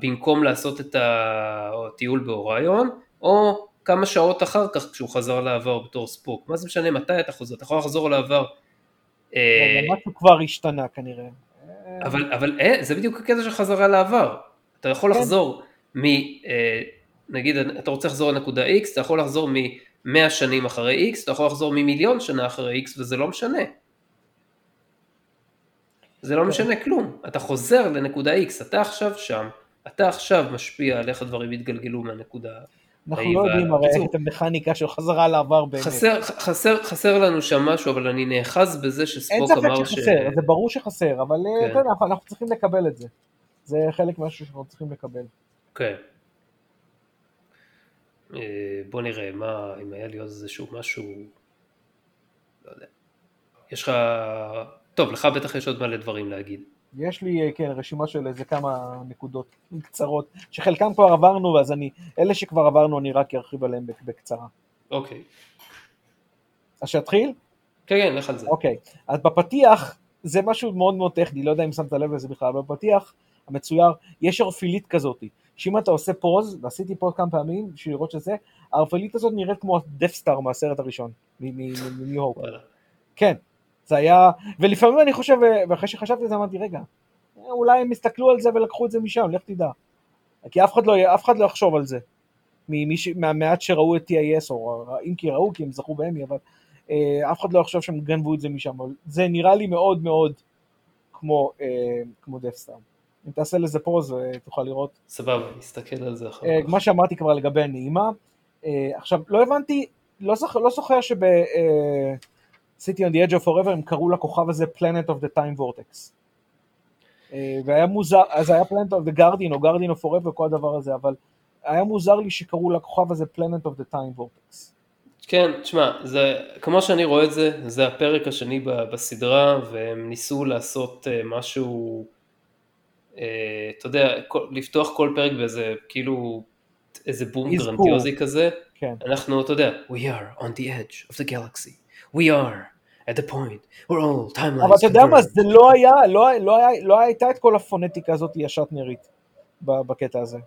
במקום לעשות את הטיול באוריון, או כמה שעות אחר כך כשהוא חזר לעבר בתור ספוק, מה זה משנה מתי אתה חוזר, אתה יכול לחזור לעבר. אה, משהו כבר השתנה כנראה. אבל, אבל אה, זה בדיוק הקטע של חזרה לעבר. אתה יכול כן. לחזור מ... אה, נגיד אתה רוצה לחזור לנקודה X, אתה יכול לחזור מ-100 שנים אחרי X, אתה יכול לחזור ממיליון שנה אחרי X, וזה לא משנה. זה לא משנה כלום, אתה חוזר לנקודה X, אתה עכשיו שם, אתה עכשיו משפיע על איך הדברים יתגלגלו מהנקודה. אנחנו לא. יודעים הרי את המכניקה של חזרה לעבר באמת. חסר, חסר, חסר לנו שם משהו, אבל אני נאחז בזה אין שספוק ספק אמר שחסר, זה ברור שחסר, אבל אה, כן. אנחנו- אנחנו צריכים לקבל את זה. זה חלק משהו שאנחנו צריכים לקבל. כן. אה, בוא נראה, מה, אם היה לי עוד איזשהו משהו, לא יודע. יש לך, טוב, לך בטח יש עוד מלא דברים להגיד. יש לי, אה, כן, רשימה של איזה כמה נקודות קצרות, שחלקם כבר עברנו, אז אני, אלה שכבר עברנו, אני רק ארחיב עליהם בק- בקצרה. אוקיי. אז שיתחיל? כן, כן, לך על זה. אוקיי. אז בפתיח, זה משהו מאוד מאוד טכני, לא יודע אם שמת לב לזה בכלל, בפתיח המצויר, יש ערפילית כזאת, שאם אתה עושה פוז, ועשיתי פוז כמה פעמים בשביל לראות שזה, הערפילית הזאת נראית כמו דף סטאר מהסרט הראשון, מ- מ- מ- מניו. וואלה. כן, זה היה, ולפעמים אני חושב, ואחרי שחשבתי על זה אמרתי, רגע, אולי הם הסתכלו על זה ולקחו את זה משם, לך תדע. כי אף אחד לא, אף אחד לא יחשוב על זה. ממי ש- מהמעט שראו את TIS, או אם כי ראו, כי הם זכו באמי, אבל אה, אף אחד לא יחשוב שהם גנבו את זה משם, אבל זה נראה לי מאוד מאוד כמו, אה, כמו דפסטאר. אם תעשה לזה פוז, אה, תוכל לראות. סבבה, נסתכל על זה אחר אה, כך. מה שאמרתי כבר לגבי הנעימה. אה, עכשיו, לא הבנתי, לא זוכר, לא זוכר שב... אה, City on the Edge of Forever הם קראו לכוכב הזה Planet of the Time Vortex. אה, והיה מוזר, אז היה Planet of the Guardian או Guardian of Forever, כל הדבר הזה, אבל היה מוזר לי שקראו לכוכב הזה Planet of the Time Vortex. כן, תשמע, זה, כמו שאני רואה את זה, זה הפרק השני בסדרה, והם ניסו לעשות אה, משהו, אה, אתה יודע, לפתוח כל פרק באיזה, כאילו, איזה בום אזכור. גרנדיוזי כזה. כן. אנחנו, אתה יודע, we are on the edge of the galaxy, we are at the point where all timelines אבל אתה יודע מה, converge." זה לא היה, לא, לא, היה, לא הייתה את כל הפונטיקה הזאת השטנרית בקטע הזה.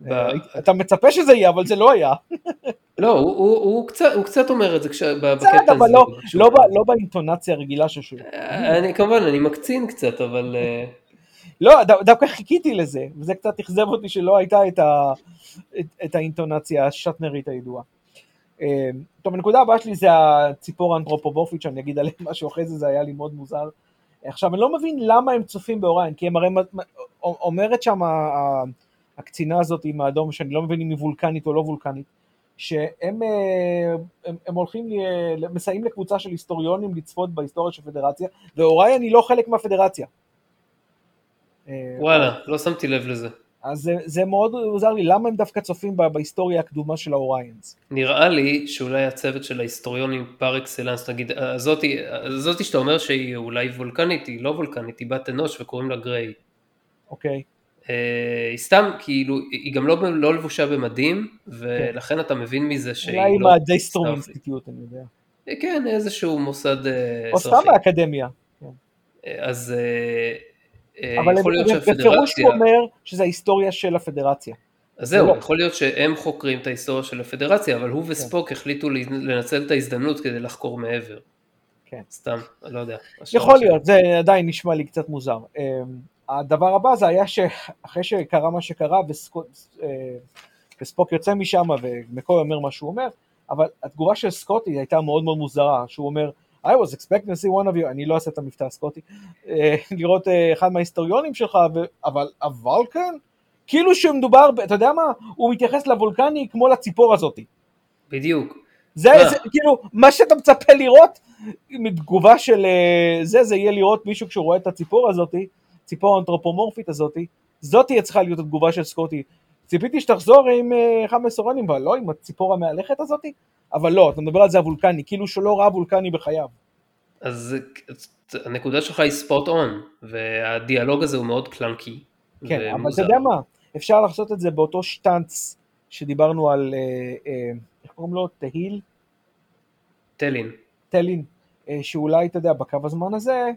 ב- אה, אתה מצפה שזה יהיה, אבל זה לא היה. לא, הוא, הוא, הוא, קצת, הוא קצת אומר את זה כש, בקטע אבל הזה. לא, כשהוא- לא, ב- לא באינטונציה הרגילה של שיר. אני כמובן, אני מקצין קצת, אבל... אה, לא, ד- דווקא חיכיתי לזה, וזה קצת אכזב אותי שלא הייתה את, ה, את, את האינטונציה השטנרית הידועה. אה, טוב, הנקודה הבאה שלי זה הציפור האנתרופומורפית, שאני אגיד עליהם משהו אחרי זה, זה היה לי מאוד מוזר. עכשיו, אני לא מבין למה הם צופים באוריין, כי הם הרי אומרת שם הקצינה הזאת עם האדום, שאני לא מבין אם היא וולקנית או לא וולקנית, שהם אה, הם, הם הולכים, מסייעים לקבוצה של היסטוריונים לצפות בהיסטוריה של פדרציה, ואוריין היא לא חלק מהפדרציה. אה, וואלה, לא שמתי לב לזה. אז זה, זה מאוד עוזר לי, למה הם דווקא צופים בה- בהיסטוריה הקדומה של האוריינס? נראה לי שאולי הצוות של ההיסטוריונים פר אקסלנס, נגיד, הזאתי שאתה אומר שהיא אולי וולקנית, היא לא וולקנית, היא בת אנוש וקוראים לה גריי. אוקיי? אה, היא סתם, כאילו, היא גם לא, לא לבושה במדים, ולכן אתה מבין מזה שהיא אולי עם לא... הדייסטרום סטארפליט. אינסטיטוט, אני יודע. אה, כן, איזשהו מוסד אה, או סתם אזרחי. באקדמיה. אה, אה, אה, אבל יכול להיות בפירוש שהפדרציה... הוא אומר שזה ההיסטוריה של הפדרציה. אז זהו, לא. יכול להיות שהם חוקרים את ההיסטוריה של הפדרציה, אבל הוא וספוק החליטו לנצל את ההזדמנות כדי לחקור מעבר. כן. סתם, לא יודע. יכול להיות, זה עדיין נשמע לי קצת מוזר. אמ, הדבר הבא זה היה שאחרי שקרה מה שקרה אה, וספוק יוצא משם ומקוי אומר מה שהוא אומר, אבל התגובה של סקוטי הייתה מאוד מאוד מוזרה, שהוא אומר, I was expecting to see one of you, אני לא אעשה את המבטא הסקוטי, אה, לראות אה, אחד מההיסטוריונים שלך, אבל הוולקן? כאילו שמדובר, אתה יודע מה, הוא מתייחס לוולקני כמו לציפור הזאתי. בדיוק. זה, מה? זה כאילו, מה שאתה מצפה לראות מתגובה של אה, זה, זה יהיה לראות מישהו כשהוא רואה את הציפור הזאתי, ציפור האנתרופומורפית הזאתי, זאת תהיה צריכה להיות התגובה של סקוטי. ציפיתי שתחזור עם אה, אחד מהסורנים, אבל לא עם הציפור המהלכת הזאתי, אבל לא, אתה מדבר על זה הוולקני, כאילו שלא ראה וולקני בחייו. אז הנקודה שלך היא ספוט און, והדיאלוג הזה הוא מאוד קלנקי. כן, אבל ומוזר. אתה יודע מה, אפשר לעשות את זה באותו שטאנץ שדיברנו על, אה, אה, איך קוראים לו? תהיל? טלין, אה, שאולי, אתה יודע, בקו הזמן הזה,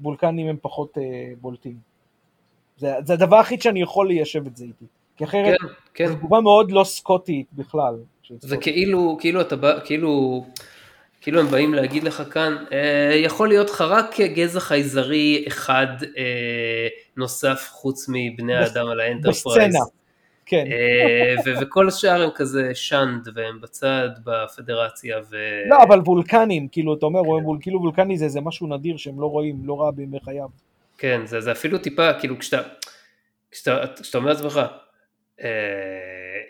וולקנים הם פחות בולטים. זה, זה הדבר היחיד שאני יכול ליישב את זה איתי. כי אחרת, כן, כן. זו תגובה מאוד לא סקוטית בכלל. זה. כאילו, כאילו אתה בא, כאילו, כאילו הם באים להגיד לך כאן, אה, יכול להיות לך רק גזע חייזרי אחד אה, נוסף חוץ מבני האדם על האנטרפרייז. בסצנה, כן. אה, ו- וכל השאר הם כזה שאנד והם בצד בפדרציה ו... לא, אבל וולקנים, כאילו, אתה אומר, וול- כאילו וולקני זה איזה משהו נדיר שהם לא רואים, לא ראה בימי חייו. כן, זה, זה אפילו טיפה, כאילו כשאתה, כשאתה, כשאתה אומר לעצמך, אה,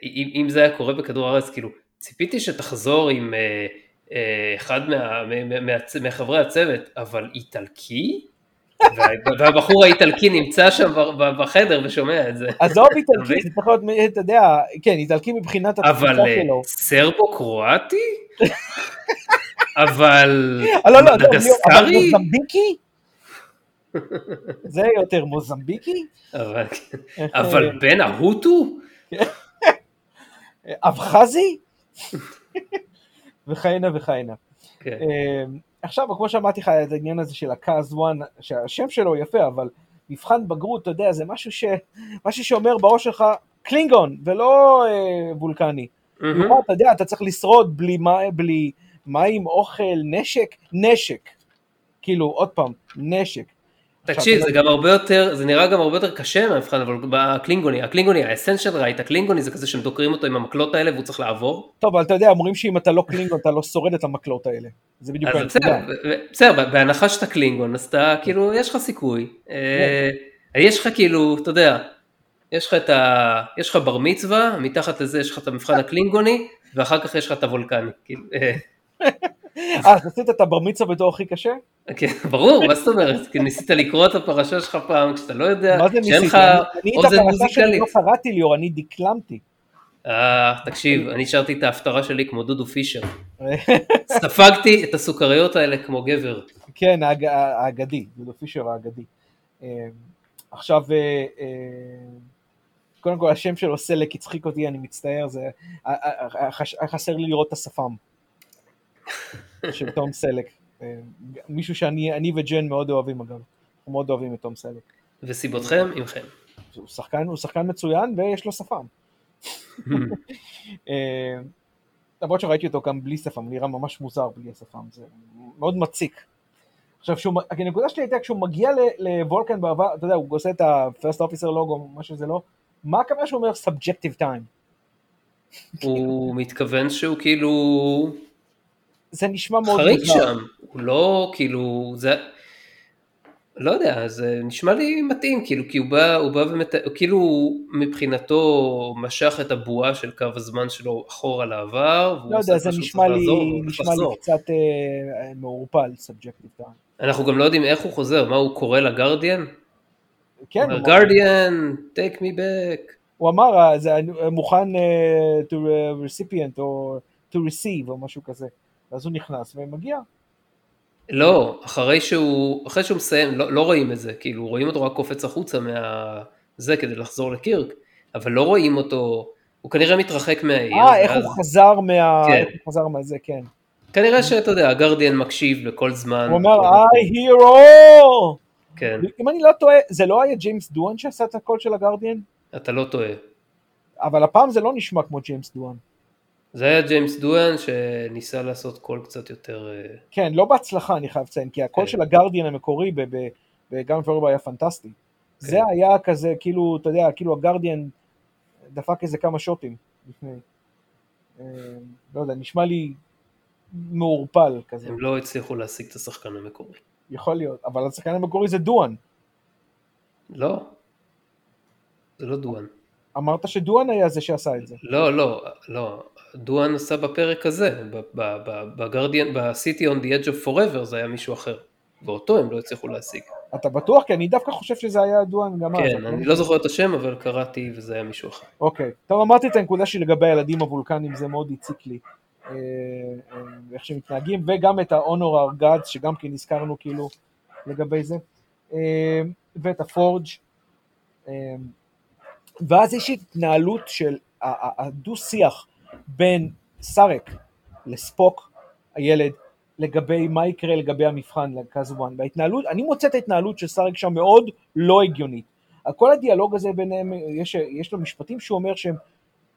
אם, אם זה היה קורה בכדור הארץ, כאילו, ציפיתי שתחזור עם אה, אה, אחד מה, מה, מה, מה, מחברי הצוות, אבל איטלקי? וה- והבחור האיטלקי נמצא שם בחדר ושומע את זה. עזוב איטלקי? זה צריך להיות, אתה יודע, כן, איטלקי מבחינת אבל התפיסה אה, שלו. סרבו-קרואטי? אבל אה, לא, לא, לא, אבל? מוזמביקי? זה יותר מוזמביקי? אבל- אבל בן ההוטו? אבחזי? וכהנה וכהנה. כן. אה, עכשיו, כמו שאמרתי לך, את העניין הזה של הקאז 1, שהשם שלו יפה, אבל מבחן בגרות, אתה יודע, זה משהו, ש... משהו שאומר בראש שלך קלינגון, ולא אה, וולקני. במיוחד, אתה יודע, אתה צריך לשרוד בלי, בלי מים, אוכל, נשק, נשק. כאילו, עוד פעם, נשק. תקשיב, זה גם הרבה יותר, זה נראה גם הרבה יותר קשה מהמבחן, אבל בקלינגוני, הקלינגוני, ה Ascension Rite, הקלינגוני זה כזה שהם דוקרים אותו עם המקלות האלה והוא צריך לעבור. טוב, אבל אתה יודע, אומרים שאם אתה לא קלינגון, אתה לא שורד את המקלות האלה. זה בדיוק הנקודה. בסדר, בהנחה שאתה קלינגון, אז אתה, כאילו, יש לך סיכוי. אה, יש לך כאילו, אתה יודע, יש לך את ה... יש לך בר מצווה, מתחת לזה יש לך את המבחן הקלינגוני, ואחר כך יש לך את הוולקני. אה, אז עשית את הבר מצווה בתור הכי קשה? כן, ברור, מה זאת אומרת? כי ניסית לקרוא את הפרשה שלך פעם, כשאתה לא יודע, מה זה שאין? לך אני- אני את אוזן הפרשה שלי מוזיקלית. לא קראתי ליאור, אני דקלמתי. אה, תקשיב, אני שרתי את ההפטרה שלי כמו דודו פישר. ספגתי את הסוכריות האלה כמו גבר. כן, האג- האגדי, דודו פישר האגדי. אה, עכשיו, אה, אה, קודם כל השם שלו סלק הצחיק אותי, אני מצטער, זה... חסר לי לראות את השפם של תום סלק. אה, מישהו שאני אני וג'ן מאוד אוהבים אגב, אנחנו מאוד אוהבים את תום סלק. וסיבותכם עמכם. הוא שחקן, הוא שחקן מצוין ויש לו שפם. אה, למרות שראיתי אותו גם בלי שפם, נראה ממש מוזר בלי השפם, זה מאוד מציק. עכשיו, שהוא, הנקודה שלי הייתה כשהוא מגיע לוולקן בעבר, אתה יודע, הוא עושה את ה-first officer logo, מה שזה לא, מה הכוונה שהוא אומר subjective time? הוא מתכוון שהוא כאילו זה נשמע מאוד חריג מוזר. שם, הוא לא כאילו, זה, לא יודע, זה נשמע לי מתאים, כאילו, כי הוא בא, הוא בא ומת... כאילו מבחינתו משך את הבועה של קו הזמן שלו אחורה לעבר, והוא לא יודע, זה נשמע לי, לעזור, נשמע לי. קצת אה, מעורפל, subjective time. אנחנו גם לא יודעים איך הוא חוזר, מה הוא קורא לגרדיאן? כן, הוא גרדיאן, take me back. הוא אמר, אה, זה אני מוכן אה, to recipient או to receive או משהו כזה. אז הוא נכנס ומגיע. לא, אחרי שהוא, אחרי שהוא מסיים, לא, לא רואים את זה, כאילו רואים אותו רק קופץ החוצה מה... זה כדי לחזור לקירק, אבל לא רואים אותו, הוא כנראה מתרחק מהעיר. אה, איך ואז- הוא חזר מה... כן. איך הוא חזר מהזה, כן. כנראה שאתה יודע, הגרדיאן מקשיב לכל זמן. הוא אומר, כאילו, I hear all! כן, אם אני לא טועה, זה לא היה ג'יימס דואן שעשה את הקול של הגרדיאן? אתה לא טועה. אבל הפעם זה לא נשמע כמו ג'יימס דואן. זה היה ג'יימס דואן שניסה לעשות קול קצת יותר... אה, כן, לא בהצלחה אני חייב לציין, כי הקול כן. של הגרדיאן המקורי ב Edge of Forever היה פנטסטי. זה היה כזה, כאילו, אתה יודע, כאילו הגרדיאן דפק איזה כמה שוטים לפני. אה, לא יודע, נשמע לי מעורפל כזה, הם לא הצליחו להשיג את השחקן המקורי. יכול להיות, אבל השחקן המקורי זה דואן. לא, זה לא דואן. אמרת שדואן היה זה שעשה את זה. לא, לא, לא. דואן עשה בפרק הזה, בגרדיאן, ב-City on the Edge of Forever זה היה מישהו אחר. ואותו הם לא הצליחו להשיג. אתה בטוח? כי אני דווקא חושב שזה היה דואן גם אז. כן, אני לא זוכר את השם, אבל קראתי וזה היה מישהו אחר. אוקיי. טוב, אמרתי את הנקודה שלי לגבי הילדים הוולקנים, זה מאוד הציק לי. אה, אה, איך שהם מתנהגים, וגם את ה-Honor our Gods, שגם כן הזכרנו כאילו לגבי זה. אה, ואת הפורג'. ואז יש התנהלות של הדו-שיח בין סארק לספוק, הילד, לגבי מה יקרה לגבי המבחן לקזואן. וההתנהלות, אני מוצא את ההתנהלות של סארק שם מאוד לא הגיונית. כל הדיאלוג הזה ביניהם, יש, יש לו משפטים שהוא אומר שהם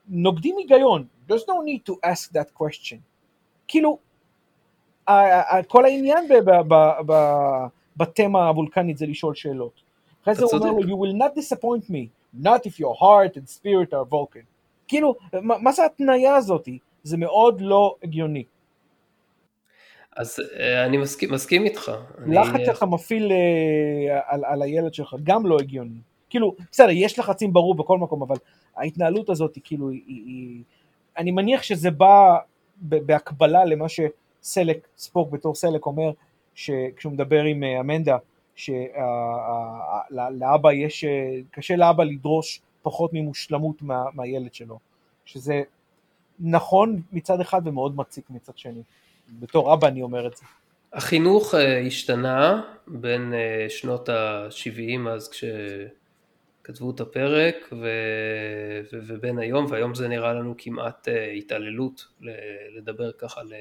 נוגדים היגיון. There's no need to ask that question. כאילו, כל העניין בתמה הוולקנית זה לשאול שאלות. אחרי זה הוא אומר לו, you will not disappoint me, not if your heart and spirit are Vulcan. כאילו, מה מה זה התניה הזאתי? זה מאוד לא הגיוני. אז אה, אני מסכים, מסכים איתך. אני- לחץ שאתה מפעיל אה, על, על הילד שלך גם לא הגיוני. כאילו, בסדר, יש לחצים ברור בכל מקום, אבל ההתנהלות הזאת כאילו, היא, היא, אני מניח שזה בא בהקבלה למה שסלק, ספוק בתור סלק אומר, שכשהוא מדבר עם אה, אמנדה, שלאבא יש, קשה לאבא לדרוש פחות ממושלמות מה, מהילד שלו, שזה נכון מצד אחד ומאוד מציק מצד שני. בתור אבא אני אומר את זה. החינוך אה, השתנה בין אה, שנות ה-70 אז כשכתבו את הפרק ו... ו... ובין היום, והיום זה נראה לנו כמעט אה, התעללות לדבר ככה ל...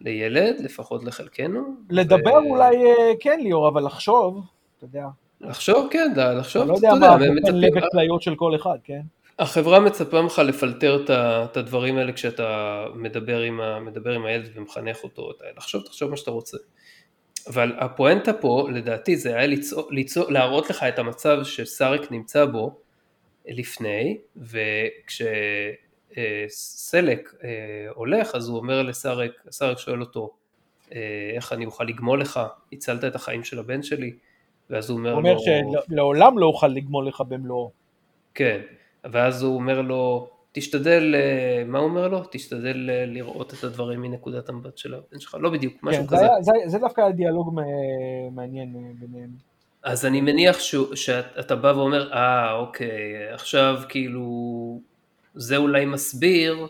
לילד, לפחות לחלקנו. לדבר ו- אולי כן ליאור, אבל לחשוב, אתה יודע, לחשוב, כן, לחשוב, אתה לא אתה יודע יודע, מה מצפים- לב וכליות של כל אחד, כן? החברה מצפה ממך לפלטר את הדברים האלה כשאתה מדבר עם, ה, מדבר עם הילד ומחנך אותו, אתה, לחשוב, תחשוב מה שאתה רוצה. אבל הפואנטה פה, לדעתי, זה היה ליצור, ליצור, להראות לך את המצב שסארק נמצא בו לפני, וכשסלק אה, הולך, אז הוא אומר לסארק, סארק שואל אותו, אה, איך אני אוכל לגמול לך, הצלת את החיים של הבן שלי, ואז הוא אומר הוא לו... אומר שלעולם לא אוכל לגמול לך במלואו. כן, ואז הוא אומר לו, תשתדל, אה, מה הוא אומר לו? תשתדל אה, לראות את הדברים מנקודת המבט של הבן שלך, לא בדיוק, משהו כן, זה, כזה. היה, זה, זה דווקא היה דיאלוג מעניין אה, ביניהם. אז אני מניח שהוא- שאתה בא ואומר, אה, אוקיי, עכשיו כאילו, זה אולי מסביר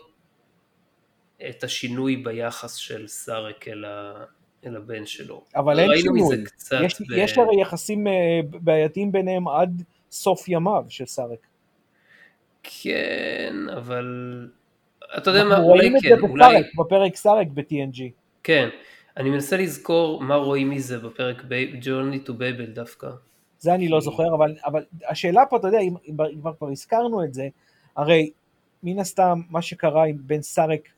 את השינוי ביחס של סארק אל, ה... אל הבן שלו. אבל אין שינוי. יש, ב... יש הרי יחסים אה, בעייתיים ביניהם עד סוף ימיו של סארק. כן, אבל... אתה יודע מה, אנחנו אולי רואים את כן, זה אולי... בפרק, בפרק סארק ב-TNG. כן, אני מנסה לזכור מה רואים מזה בפרק Journey to Babel דווקא. זה אני לא זוכר, אבל, אבל השאלה פה, אתה יודע, אם, אם כבר, כבר הזכרנו את זה, הרי מן הסתם מה שקרה עם בין סארק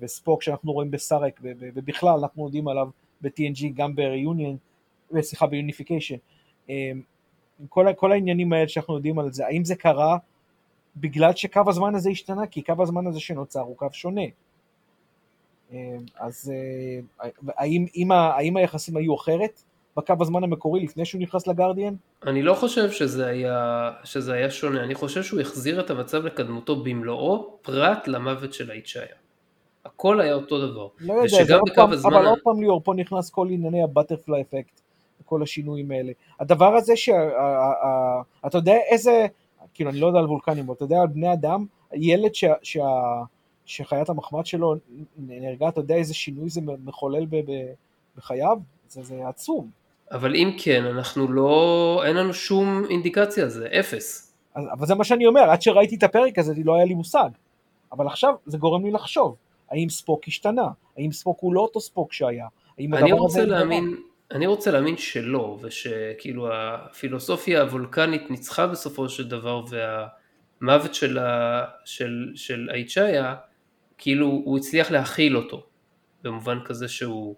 וספוק שאנחנו רואים בסארק, ובכלל אנחנו יודעים עליו ב-TNG, גם ב-reunion, אה, סליחה, ב-unification, אה, כל, העניינים האלה שאנחנו יודעים על זה, האם זה קרה בגלל שקו הזמן הזה השתנה? כי קו הזמן הזה שנוצר הוא קו שונה. אה, אז אה, האם, אם ה- האם היחסים היו אחרת בקו הזמן המקורי לפני שהוא נכנס לגרדיאן? אני לא חושב שזה היה, שזה היה שונה, אני חושב שהוא החזיר את המצב לקדמותו במלואו, פרט למוות של האיצ'איה. הכל היה אותו דבר. לא יודע, זה פעם, הזמן אבל עוד פעם ליאור, פה נכנס כל ענייני הבטרפליי אפקט, וכל השינויים האלה. הדבר הזה שאתה יודע איזה, כאילו אני לא יודע על וולקנים, אבל אתה יודע על בני אדם, ילד שה, שה, שחיית המחמד שלו נהרגה, אתה יודע איזה שינוי זה מחולל ב, ב, בחייו? זה, זה עצום. אבל אם כן, אנחנו לא, אין לנו שום אינדיקציה על זה, אפס. אבל זה מה שאני אומר, עד שראיתי את הפרק הזה לא היה לי מושג. אבל עכשיו זה גורם לי לחשוב, האם ספוק השתנה? האם ספוק הוא לא אותו ספוק שהיה? האם אני רוצה. להאמין, אני רוצה להאמין שלא, ושכאילו הפילוסופיה הוולקנית ניצחה בסופו של דבר, והמוות של, ה, של, של האיצ'איה, כאילו הוא הצליח להכיל אותו, במובן כזה שהוא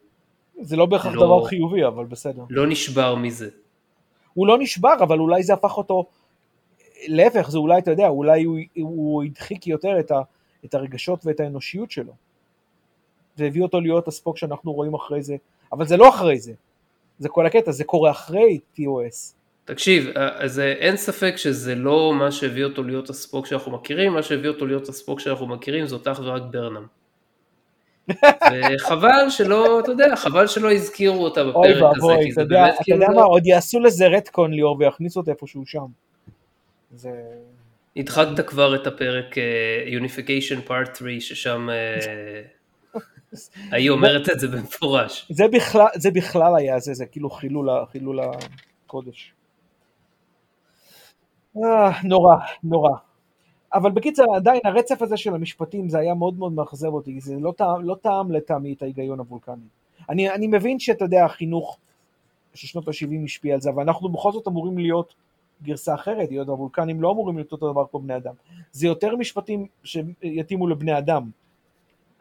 זה לא בהכרח לא- דבר חיובי, אבל בסדר. לא נשבר מזה. הוא לא נשבר, אבל אולי זה הפך אותו, להפך, זה אולי, אתה יודע, אולי הוא, הוא הדחיק יותר את, ה, את הרגשות ואת האנושיות שלו. והביא אותו להיות הספוק שאנחנו רואים אחרי זה, אבל זה לא אחרי זה, זה כל הקטע, זה קורה אחרי TOS. תקשיב, אז אין ספק שזה לא מה שהביא אותו להיות הספוק שאנחנו מכירים, מה שהביא אותו להיות הספוק שאנחנו מכירים זאת אך ורק ברנם. וחבל שלא, אתה יודע, חבל שלא הזכירו אותה בפרק הזה, ואבוי, כי אתה זה יודע, באמת אתה כאילו, יודע מה, עוד יעשו לזה רטקון ליאור ויכניסו אותה איפשהו שם. זה... הדחקת כבר את הפרק אה, Unification Part 3, ששם אה, היא אומרת את זה במפורש. זה בכלל, זה בכלל היה, זה, זה כאילו חילול, חילול הקודש. אה, נורא, נורא. אבל בקיצר, עדיין הרצף הזה של המשפטים זה היה מאוד מאוד מאכזב אותי, זה לא טעם, לא טעם לטעמי את ההיגיון הוולקני. אני, אני מבין שאתה יודע, החינוך של שנות ה-70 השפיע על זה, אבל אנחנו בכל זאת אמורים להיות גרסה אחרת, היות הוולקנים לא אמורים להיות אותו דבר כמו בני אדם. זה יותר משפטים שיתאימו לבני אדם.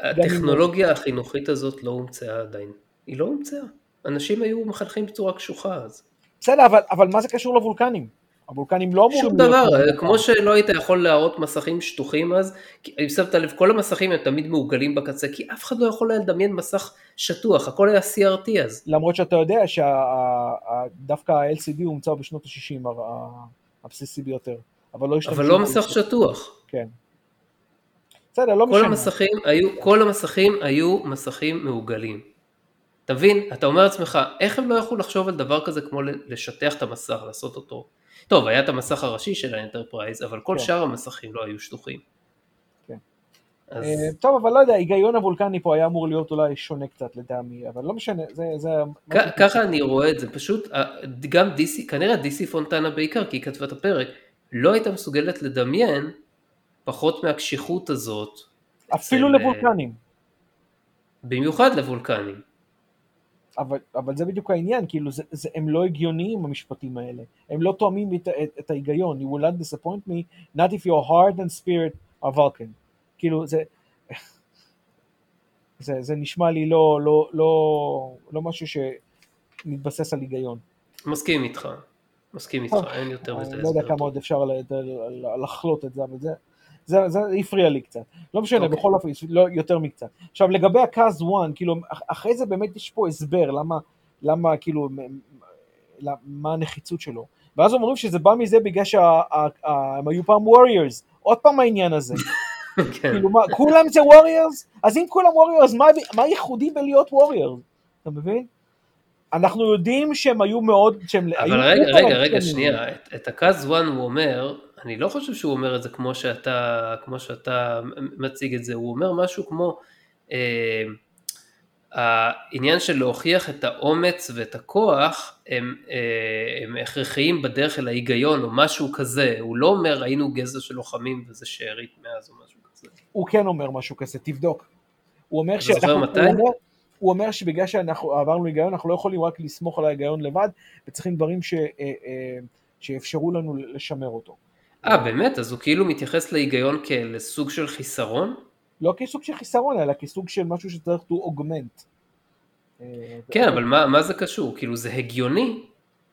הטכנולוגיה החינוכית הזאת לא הומצאה עדיין. היא לא הומצאה. אנשים היו מחנכים בצורה קשוחה אז. בסדר, אבל, אבל מה זה קשור לבולקנים? הוולקנים לא אמורים שום דבר, כמו שלא היית יכול להראות מסכים שטוחים אז, אם שמת לב, כל המסכים הם תמיד מעוגלים בקצה, כי אף אחד לא יכול היה לדמיין מסך שטוח, הכל היה CRT אז. למרות שאתה יודע שדווקא ה-LCD הומצא בשנות ה-60, הבסיסי ביותר, אבל לא השתמשו. אבל לא מסך שטוח. כן. בסדר, לא כל משנה. המסכים היו, כל המסכים היו מסכים מעוגלים. תבין, אתה אומר לעצמך, איך הם לא יכלו לחשוב על דבר כזה כמו לשטח את המסך, לעשות אותו טוב, היה את המסך הראשי של האנטרפרייז, אבל כל כן. שאר המסכים לא היו שטוחים. כן. אז... Uh, טוב, אבל לא יודע, ההיגיון הוולקני פה היה אמור להיות אולי שונה קצת לטעמי, אבל לא משנה, זה... זה ככה אני רואה את זה, פשוט, אה, גם דיסי, כנראה דיסי פונטנה בעיקר, כי היא כתבה את הפרק, לא הייתה מסוגלת לדמיין פחות מהקשיחות הזאת. אפילו של... לוולקנים. במיוחד לוולקנים. אבל, אבל זה בדיוק העניין, כאילו זה, זה, הם לא הגיוניים המשפטים האלה, הם לא תואמים את, את, את ההיגיון, you will not disappoint me, not if your heart and spirit are Vulcan, כאילו זה, זה, זה נשמע לי לא, לא, לא, לא משהו שמתבסס על היגיון. מסכים איתך, מסכים איתך, אין יותר מזה. אני לא יודע כמה עוד אפשר לחלוט את זה, אבל זה, זה, זה הפריע לי קצת. לא משנה, okay. אוקיי. בכל אופן, לא יותר מקצת. עכשיו, לגבי הקאז 1, כאילו, אחרי זה באמת יש פה הסבר למה, למה, כאילו, מה הנחיצות שלו. ואז אומרים שזה בא מזה בגלל שהם היו פעם warriors. עוד פעם העניין הזה. כן. כאילו, מה, כולם זה warriors? אז אם כולם warriors, מה, מה ייחודי בלהיות warriors? אתה מבין? אנחנו יודעים שהם היו מאוד, שהם אבל היו רגע, רגע, רגע, שנייה, את, את הקאס-וואן הוא אומר, אני לא חושב שהוא אומר את זה כמו שאתה, כמו שאתה מציג את זה, הוא אומר משהו כמו אה, העניין של להוכיח את האומץ ואת הכוח הם, אה, הם הכרחיים בדרך אל ההיגיון או משהו כזה, הוא לא אומר היינו גזע של לוחמים וזה שארית מאז או משהו כזה. הוא כן אומר משהו כזה, תבדוק. הוא אומר שאנחנו, הוא אומר, הוא אומר שבגלל שאנחנו עברנו היגיון אנחנו לא יכולים רק לסמוך על ההיגיון לבד וצריכים דברים ש, אה, אה, שיאפשרו לנו לשמר אותו. אה, באמת? אז הוא כאילו מתייחס להיגיון כלסוג של חיסרון? לא כסוג של חיסרון, אלא כסוג של משהו שצריך to augment. כן, אבל מה, מה זה קשור? כאילו זה הגיוני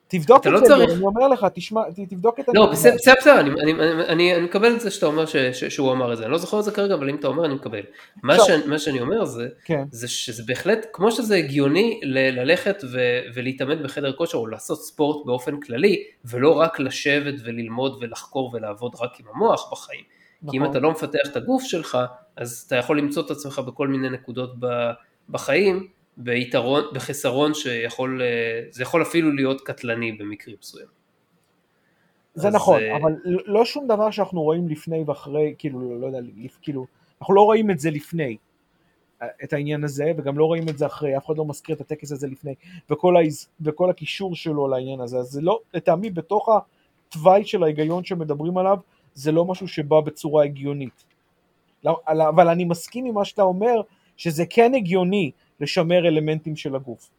תבדוק את לא זה, צריך... אני אומר לך, תשמע, תבדוק את לא, בסדר, בסדר, אני, אני, אני, אני מקבל את זה שאתה אומר ש, ש, שהוא אמר את זה, אני לא זוכר את זה כרגע, אבל אם אתה אומר אני מקבל. מה, ש, מה שאני אומר זה, כן. זה שזה בהחלט, כמו שזה הגיוני ל, ללכת ו, ולהתאמן בחדר כושר או לעשות ספורט באופן כללי, ולא רק לשבת וללמוד ולחקור ולעבוד רק עם המוח בחיים. נכון. כי אם נכון. אתה לא מפתח את הגוף שלך, אז אתה יכול למצוא את עצמך בכל מיני נקודות בחיים, ביתרון, בחסרון שיכול, אה, זה יכול אפילו להיות קטלני במקרים מסוימים. זה נכון, uh... אבל לא שום דבר שאנחנו רואים לפני ואחרי, כאילו, לא יודע, כאילו, אנחנו לא רואים את זה לפני, אה, את העניין הזה, וגם לא רואים את זה אחרי, אף אחד לא מזכיר את הטקס הזה לפני, וכל, ההז... וכל הקישור שלו לעניין הזה, אז זה לא, לטעמי, בתוך התוואי של ההיגיון שמדברים עליו, זה לא משהו שבא בצורה הגיונית. לא, אבל אני מסכים עם מה שאתה אומר, שזה כן הגיוני לשמר אלמנטים של הגוף.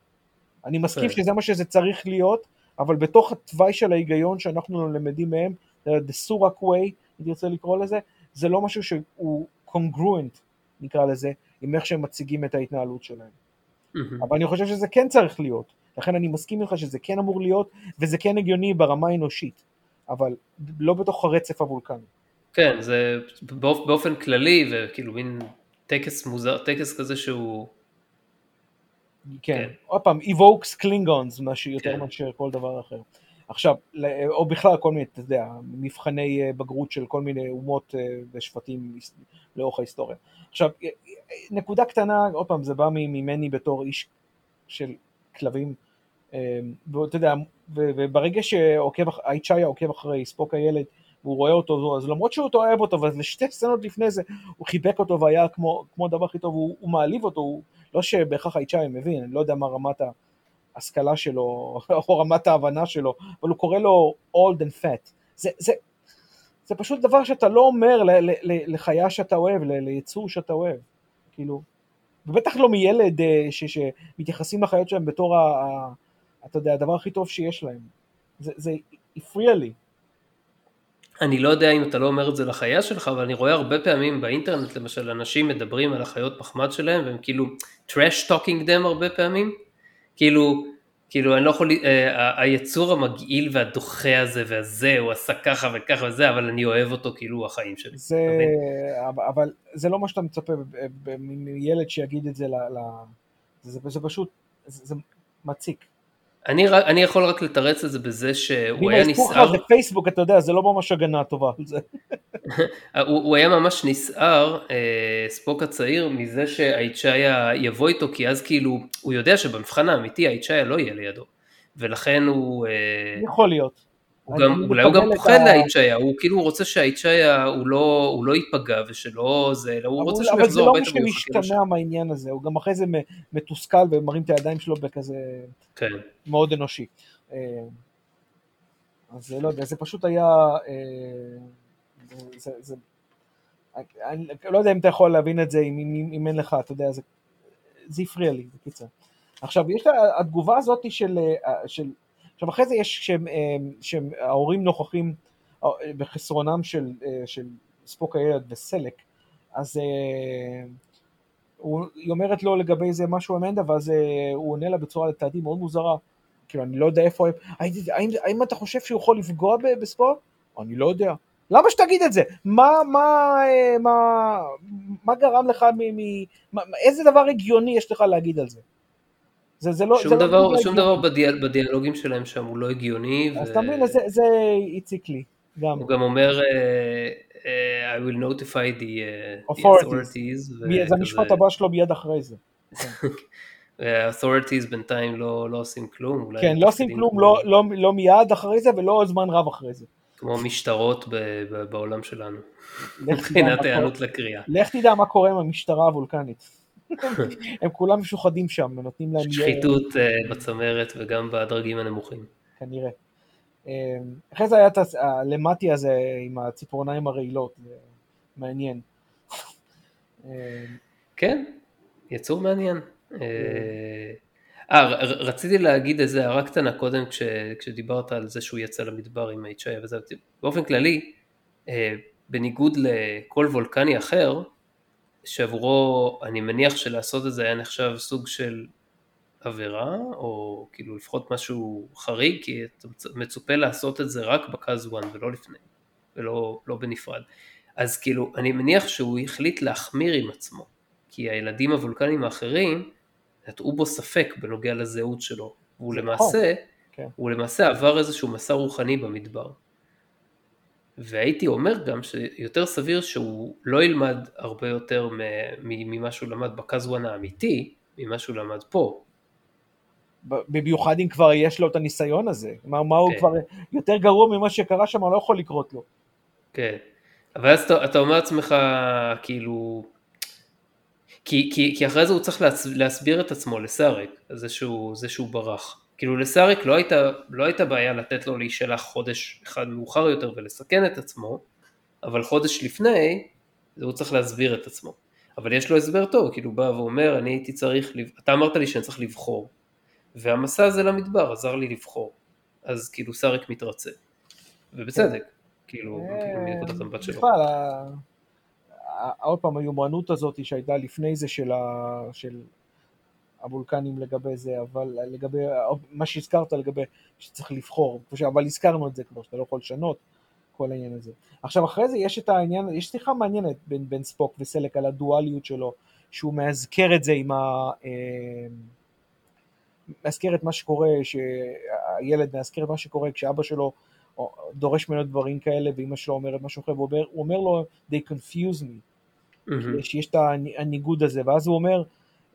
אני מסכים כן. שזה מה שזה צריך להיות, אבל בתוך התוואי של ההיגיון שאנחנו למדים מהם, the סורק way, אם תרצה לקרוא לזה, זה לא משהו שהוא congruent, נקרא לזה, עם איך שהם מציגים את ההתנהלות שלהם. Mm-hmm. אבל אני חושב שזה כן צריך להיות, לכן אני מסכים איתך שזה כן אמור להיות, וזה כן הגיוני ברמה האנושית, אבל לא בתוך הרצף הוולקני. כן, זה באופן כללי, וכאילו מין טקס מוזר, טקס כזה שהוא כן, כן. עוד פעם, evokes Klingons יותר כן. מאשר כל דבר אחר. עכשיו, או בכלל כל מיני, אתה יודע, מבחני אה, בגרות של כל מיני אומות אה, ושבטים לאורך ההיסטוריה. עכשיו, אה, נקודה קטנה, עוד פעם, זה בא ממני בתור איש של כלבים, ואתה יודע, וברגע שהאיצ'איה עוקב אחרי ספוק הילד, והוא רואה אותו, אז למרות שהוא אוהב אותו, ואז לשתי סצנות לפני זה הוא חיבק אותו והיה כמו, כמו הדבר הכי טוב, הוא, הוא מעליב אותו, הוא, לא שבהכרח האיצ'אי מבין, אני לא יודע מה רמת ההשכלה שלו, או רמת ההבנה שלו, אבל הוא קורא לו old and fat. זה, זה, זה פשוט דבר שאתה לא אומר ל, ל, ל, לחיה שאתה אוהב, ל, ליצור שאתה אוהב, כאילו, ובטח לא מילד אה, ש, שמתייחסים לחיות שלהם בתור, ה, ה, אתה יודע, הדבר הכי טוב שיש להם. זה, זה הפריע לי. אני לא יודע אם אתה לא אומר את זה לחיה שלך, אבל אני רואה הרבה פעמים באינטרנט למשל, אנשים מדברים על החיות מחמד שלהם, והם כאילו trash talking them הרבה פעמים, כאילו, כאילו אני לא יכול, אה, היצור המגעיל והדוחה הזה והזה, הוא עשה ככה וככה וזה, אבל אני אוהב אותו כאילו החיים שלי. זה, אבל זה לא מה שאתה מצפה מילד שיגיד את זה, ל, ל, זה, זה פשוט, זה, זה מציק. אני, אני יכול רק לתרץ את זה בזה שהוא היה נסער. זה פייסבוק, אתה יודע, זה לא ממש הגנה טובה. הוא, הוא היה ממש נסער, אה, ספוק הצעיר, מזה שהאיצ'איה יבוא איתו, כי אז כאילו, הוא יודע שבמבחן האמיתי האיצ'איה לא יהיה לידו. ולכן הוא... אה, יכול להיות. הוא גם, אולי הוא גם פוחד להאיצ'איה, הוא כאילו רוצה שהאיצ'איה הוא לא, הוא לא ייפגע ושלא זה, אלא הוא רוצה שהוא יחזור הביתה. אבל זה לא משהו משתמע מהעניין הזה, הוא גם אחרי זה מתוסכל ומרים את הידיים שלו בכזה כן. מאוד אנושי. אה, אז לא יודע, זה פשוט היה, אה, זה, זה, אני לא יודע אם אתה יכול להבין את זה, אם, אם, אם אין לך, אתה יודע, זה, זה הפריע לי, בקיצר. עכשיו, יש את התגובה הזאת של, אה, של עכשיו אחרי זה יש שההורים נוכחים אה, בחסרונם של, אה, של ספוק הילד וסלק, אז אה, הוא, היא אומרת לו לגבי זה משהו אמנדה, ואז הוא עונה לה בצורה לדעתי מאוד מוזרה, כאילו אני לא יודע איפה הם, האם, האם אתה חושב שהוא יכול לפגוע בספוק? אני לא יודע. למה שתגיד את זה? מה, מה, מה, מה גרם לך, מ, מ, מה, איזה דבר הגיוני יש לך להגיד על זה? זה, זה לא, שום זה דבר, לא שום דבר בדיאל, בדיאלוגים שלהם שם הוא לא הגיוני. אז אתה מבין, זה, זה הציק לי. גם. הוא גם אומר, uh, I will notify the, uh, authorities. authorities זה המשפט הבא שלו מיד אחרי זה. authorities בינתיים לא, לא עושים כלום. כן, לא עושים כלום, לא, לא, לא מיד אחרי זה ולא זמן רב אחרי זה. כמו משטרות ב, ב, בעולם שלנו, מבחינת היענות לקריאה. לך תדע מה קורה עם המשטרה הוולקנית. הם כולם משוחדים שם, נותנים להם... שחיתות אה, בצמרת וגם בדרגים הנמוכים. כנראה. אה, אחרי זה היה את הלמטי הזה עם הציפורניים הרעילות, מעניין. אה, כן, יצור מעניין. אה, רציתי להגיד איזה הערה קטנה קודם כש, כשדיברת על זה שהוא יצא למדבר עם האיצ'איה וזה, באופן כללי, בניגוד לכל וולקני אחר, שעבורו אני מניח שלעשות את זה היה נחשב סוג של עבירה, או כאילו לפחות משהו חריג, כי מצופה לעשות את זה רק בקאז 1 ולא לפני, ולא לא בנפרד. אז כאילו, אני מניח שהוא החליט להחמיר עם עצמו, כי הילדים הוולקנים האחרים נטעו בו ספק בנוגע לזהות שלו, והוא למעשה, כן. הוא למעשה עבר איזשהו מסע רוחני במדבר. והייתי אומר גם שיותר סביר שהוא לא ילמד הרבה יותר ממה שהוא למד בקזואן האמיתי, ממה שהוא למד פה. במיוחד אם כבר יש לו את הניסיון הזה, מה, מה הוא כן. כבר יותר גרוע ממה שקרה שם, לא יכול לקרות לו. כן, אבל אז אתה, אתה אומר לעצמך, כאילו, כי, כי, כי אחרי זה הוא צריך להסביר את עצמו לסארק, זה שהוא, זה שהוא ברח. כאילו לסאריק לא הייתה, לא הייתה בעיה לתת לו להישלח חודש אחד מאוחר יותר ולסכן את עצמו, אבל חודש לפני, הוא צריך להסביר את עצמו. אבל יש לו הסבר טוב, כאילו הוא בא ואומר, אני הייתי צריך, אתה אמרת לי שאני צריך לבחור, והמסע הזה למדבר עזר לי לבחור, אז כאילו סאריק מתרצה, ובצדק, כאילו, כאילו מנקודת המבט שלו. בכלל, עוד פעם, היומרנות הזאת שהייתה לפני זה של הוולקנים לגבי זה, אבל לגבי, מה שהזכרת לגבי שצריך לבחור, אבל הזכרנו את זה כבר, שאתה לא יכול לשנות, כל העניין הזה. עכשיו אחרי זה יש את העניין, יש שיחה מעניינת בין, בין ספוק וסלק על הדואליות שלו, שהוא מאזכר את זה עם ה... אה, מאזכר את מה שקורה, שהילד מאזכר את מה שקורה כשאבא שלו דורש ממנו דברים כאלה ואימא שלו אומרת משהו אחר, והוא אומר לו, they confuse me, mm-hmm. שיש את הניגוד הזה, ואז הוא אומר,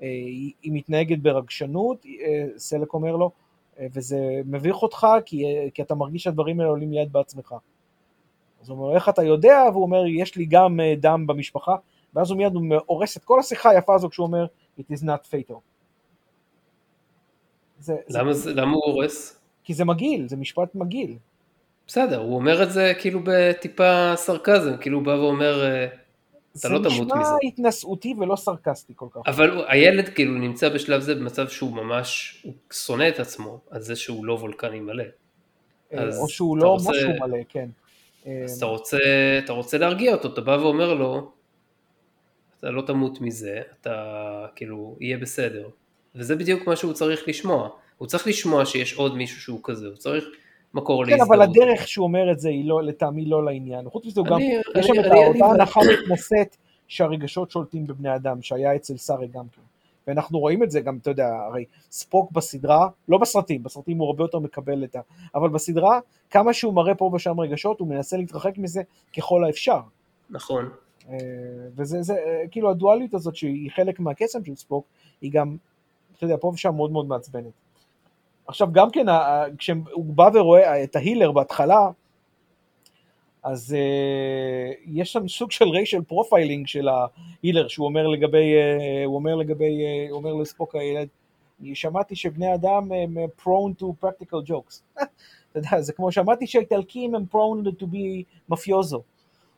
אה, היא מתנהגת ברגשנות, אה, סלק אומר לו, אה, וזה מביך אותך כי, כי אתה מרגיש שהדברים האלה עולים מיד בעצמך. אז הוא אומר, איך אתה יודע? והוא אומר, יש לי גם דם במשפחה, ואז הוא מיד הורס את כל השיחה היפה הזו כשהוא אומר, it is not fatal. זה, למה, זה, למה הוא הורס? כי זה מגעיל, זה משפט מגעיל. בסדר, הוא אומר את זה כאילו בטיפה סרקזם, כאילו הוא בא ואומר, אתה לא תמות מזה. זה נשמע התנשאותי ולא סרקסטי כל כך. אבל הילד כאילו נמצא בשלב זה במצב שהוא ממש, הוא שונא את עצמו על זה שהוא לא וולקני מלא. אה, או שהוא לא משהו מלא, כן. אז אתה רוצה, אתה רוצה להרגיע אותו, אתה בא ואומר לו, אתה לא תמות מזה, אתה כאילו, יהיה בסדר. וזה בדיוק מה שהוא צריך לשמוע. הוא צריך לשמוע שיש עוד מישהו שהוא כזה, הוא צריך מקור כן, להזדהות. אבל הדרך שהוא אומר את זה היא לא, לטעמי לא לעניין. חוץ מזה גם, יש שם את אותה הנחה מתנשאת שהרגשות שולטים בבני אדם, שהיה אצל סארי גם כן. ואנחנו רואים את זה גם, אתה יודע, הרי ספוק בסדרה, לא בסרטים, בסרטים הוא הרבה יותר מקבל את ה... אבל בסדרה, כמה שהוא מראה פה ושם רגשות, הוא מנסה להתרחק מזה ככל האפשר. נכון. אה, וזה זה, אה, כאילו הדואליות הזאת שהיא חלק מהקסם של ספוק, היא גם, אתה יודע, פה ושם מאוד מאוד מעצבנת. עכשיו גם כן, כשהוא בא ורואה את ה healer בהתחלה, אז uh, יש שם סוג של racial profiling של ה healer, שהוא אומר לגבי, uh, הוא אומר לגבי, uh, הוא אומר לספוק הילד, שמעתי שבני אדם הם prone to practical jokes. אתה יודע, זה כמו שמעתי שהאיטלקים הם prone to be מפיוזו.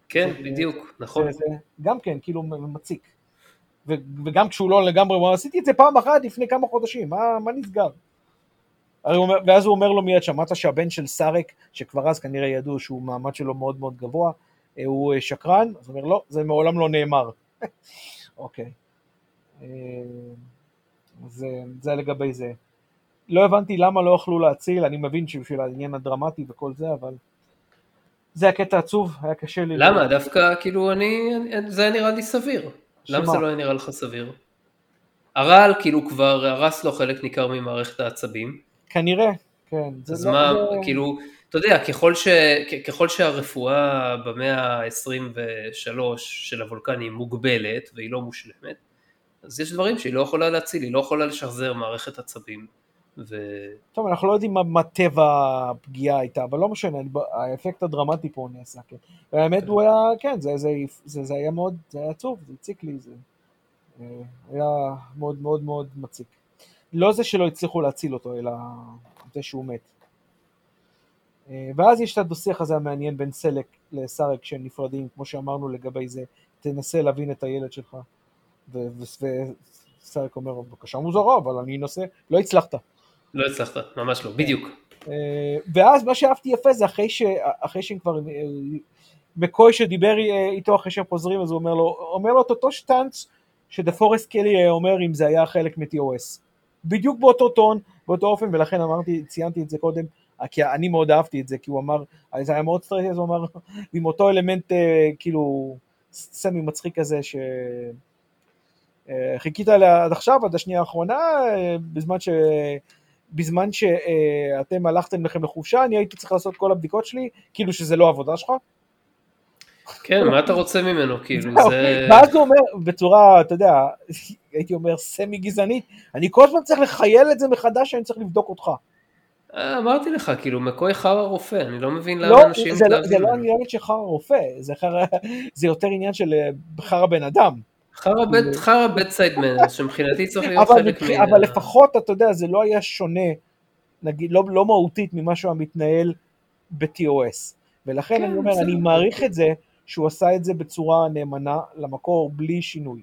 כן, זה- בדיוק, נכון. זה, זה גם כן, כאילו מציק. ו, וגם כשהוא לא לגמרי, הוא אמר, עשיתי את זה פעם אחת לפני כמה חודשים, מה, מה נסגר? אומר, ואז הוא אומר לו מיד, שמעת שהבן של סארק, שכבר אז כנראה ידעו שהוא מעמד שלו מאוד מאוד גבוה, אה, הוא אה, שקרן? אז הוא אומר, לא, זה מעולם לא נאמר. אוקיי. אה, אז זה לגבי זה. לא הבנתי למה לא יכלו להציל, אני מבין שבשביל העניין הדרמטי וכל זה, אבל זה הקטע עצוב, היה קשה לי. למה? דווקא, כאילו, אני, זה היה נראה לי סביר. למה שמה? זה לא היה נראה לך סביר? הרעל כאילו כבר הרס לו חלק ניכר ממערכת העצבים, כנראה, כן. אז לא- מה, זה- כאילו, אתה יודע, ככל, ש, כ- ככל שהרפואה במאה ה-23 של הוולקן היא מוגבלת והיא לא מושלמת, אז יש דברים שהיא לא יכולה להציל, היא לא יכולה לשחזר מערכת עצבים. ו... טוב, אנחנו לא יודעים מה, מה טבע הפגיעה הייתה, אבל לא משנה, אני- האפקט הדרמטי פה נעשה, כן. והאמת הוא היה, כן, זה, זה, זה, זה היה מאוד, זה היה עצוב, זה הציק לי, זה אה, היה מאוד מאוד מאוד מציק. לא זה שלא הצליחו להציל אותו, אלא זה שהוא מת. אה, ואז יש את הדו-שיח הזה המעניין בין סלק לסארק כשהם נפרדים, כמו שאמרנו לגבי זה, תנסה להבין את הילד שלך. וסארק אומר, בבקשה מוזרה, אבל אני אנסה, לא הצלחת. לא הצלחת, ממש לא, בדיוק. אה, ואז מה שאהבתי יפה זה אחרי, ש... אחרי שהם כבר, אה, מקוי שדיבר איתו אחרי שהם חוזרים, אז הוא אומר לו, אומר לו את אותו שטאנץ שדה פורסט קלי אומר אם זה היה חלק מ-TOS. בדיוק באותו טון, באותו אופן, ולכן אמרתי, ציינתי את זה קודם, כי אני מאוד אהבתי את זה, כי הוא אמר, זה היה מאוד סטרטי, אז הוא אמר, עם אותו אלמנט אה, כאילו סמי מצחיק כזה, ש... אה, עליה עד עכשיו, עד השנייה האחרונה, אה, בזמן ש... בזמן שאתם הלכתם לכם לחופשה, אני הייתי צריך לעשות כל הבדיקות שלי, כאילו שזה לא עבודה שלך. כן, מה אתה רוצה ממנו, כאילו, זה... ואז הוא אומר בצורה, אתה יודע, הייתי אומר סמי גזענית, אני כל הזמן צריך לחייל את זה מחדש, שאני צריך לבדוק אותך. אה, אמרתי לך, כאילו, מקוי חרא רופא, אני לא מבין למה לא, אנשים זה לא- זה לא. עניין של חרא רופא, זה חרא- זה יותר עניין של אה, חרא בן אדם. חרא בית, חרא בית סייד מנרס, שמבחינתי צריך להיות חלק מה... אבל לפחות, אתה יודע, זה לא היה שונה, נגיד, לא, לא מהותית ממה שהוא המתנהל ב-TOS. ולכן כן, אני אומר. אני מעריך את זה שהוא עשה את זה בצורה נאמנה למקור, בלי שינוי.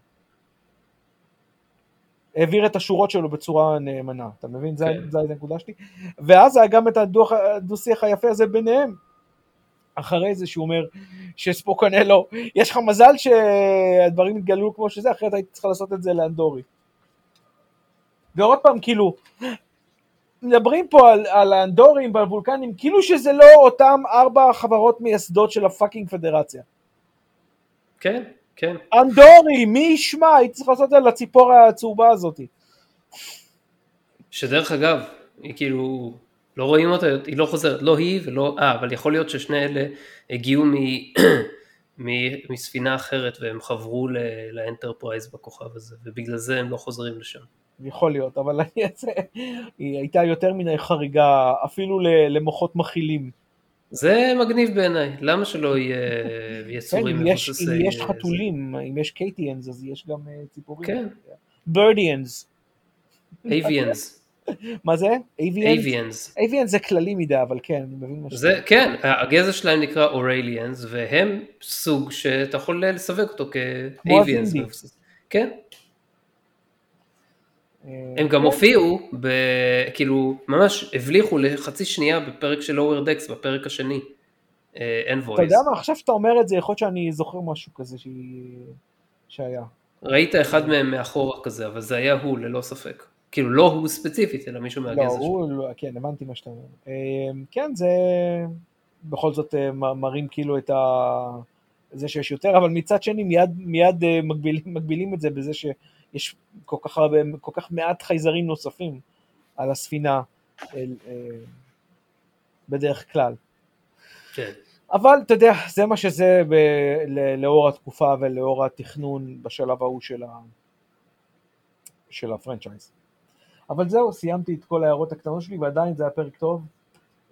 העביר את השורות שלו בצורה נאמנה, אתה מבין? כן. זה הנקודה שלי. ואז היה גם את הדו-שיח היפה הזה ביניהם. אחרי זה שהוא אומר שספוק עונה לו, יש לך מזל שהדברים יתגלו כמו שזה, אחרת הייתי צריך לעשות את זה לאנדורי. ועוד פעם, כאילו, מדברים פה על, על האנדורים ועל וולקנים, כאילו שזה לא אותם ארבע חברות מייסדות של ה fucking פדרציה. כן, כן. אנדורי, מי ישמע? הייתי צריך לעשות את זה לציפור הצהובה הזאת. שדרך אגב, היא כאילו, לא רואים אותה, היא לא חוזרת, לא היא ולא, אה, אבל יכול להיות ששני אלה הגיעו מ... מ- מספינה אחרת והם חברו לאנטרפרייז בכוכב הזה, ובגלל זה הם לא חוזרים לשם. יכול להיות, אבל אני אעשה, היא הייתה יותר מן חריגה, אפילו למוחות מכילים. זה מגניב בעיניי, למה שלא יהיה כן, יצורים יש, מבוססי... אם יש אה, חתולים, אם יש קייטיאנס, אז יש גם אה, ציפורים. כן. ברדיאנס. אביאנס, מה זה? אביאנס? אביאנס. זה כללי מדי, אבל כן, אני מבין מה זה, כן, הגזע שלהם נקרא אורליאנס, והם סוג שאתה יכול לסווג אותו כאביאנס. כן, הם גם כן. הופיעו, ב, כאילו, ממש הבליחו לחצי שנייה בפרק של לואוור דקס, בפרק השני. אה, אין וויס. אתה יודע מה, עכשיו שאתה אומר את זה, יכול להיות שאני זוכר משהו כזה שהיא... שהיה. ראית אחד מהם מאחורה כזה, אבל זה היה הוא, ללא ספק. כאילו, לא הוא ספציפית, אלא מישהו לא, מהגזע שלו. הוא, לא, כן, הבנתי מה שאתה אומר. אה, כן, זה בכל זאת אה, מראים כאילו את ה... זה שיש יותר, אבל מצד שני מיד, מיד אה, מגבילים, מגבילים את זה בזה שיש כל כך, הרבה, כל כך מעט חייזרים נוספים על הספינה אל, אה, בדרך כלל. כן. אבל אתה יודע, זה מה שזה ב, ל, לאור התקופה ולאור התכנון בשלב ההוא של, ה, של הפרנצ'ייז. אבל זהו, סיימתי את כל ההערות הקטנות שלי, ועדיין זה היה פרק טוב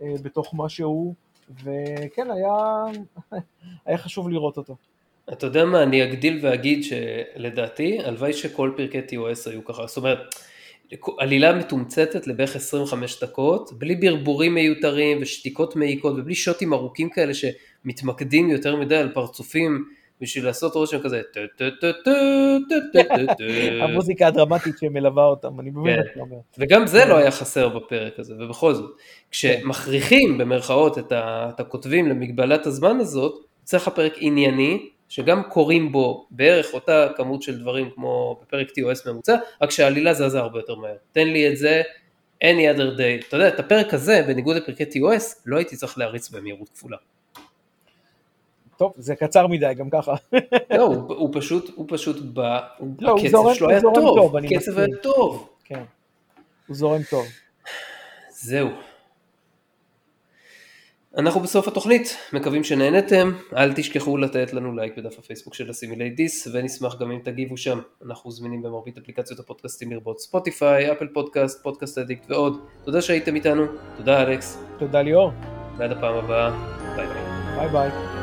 אה, בתוך מה שהוא, וכן, היה, היה חשוב לראות אותו. אתה יודע מה, אני אגדיל ואגיד שלדעתי, הלוואי שכל פרקי TOS היו ככה, זאת אומרת, עלילה מתומצתת לבערך 25 דקות, בלי ברבורים מיותרים ושתיקות מעיקות ובלי שוטים ארוכים כאלה שמתמקדים יותר מדי על פרצופים בשביל לעשות רושם כזה. המוזיקה הדרמטית שמלווה אותם, אני מבין מה כן. שאתה אומר. וגם זה לא היה חסר בפרק הזה, ובכל זאת, כשמכריחים במרכאות את הכותבים למגבלת הזמן הזאת, צריך לך פרק ענייני, שגם קוראים בו בערך אותה כמות של דברים כמו בפרק TOS ממוצע, רק שהעלילה זזה הרבה יותר מהר. תן לי את זה any other day. אתה יודע, את הפרק הזה, בניגוד לפרקי TOS, לא הייתי צריך להריץ במהירות כפולה. טוב, זה קצר מדי גם ככה. לא, הוא, הוא פשוט, הוא פשוט בא, לא, הקצב זורם- שלו היה טוב, טוב, הקצב. היה טוב. כן, הוא זורם טוב. זהו. אנחנו בסוף התוכנית, מקווים שנהנתם, אל תשכחו לתת לנו לייק בדף הפייסבוק של Assimilate This, ונשמח גם אם תגיבו שם, אנחנו זמינים במרבית אפליקציות הפודקאסטים לרבות ספוטיפיי, אפל פודקאסט, פודקאסט אדיקט ועוד. תודה שהייתם איתנו, תודה אלכס, תודה ליאור, ועד הפעם הבאה, ביי ביי. ביי ביי.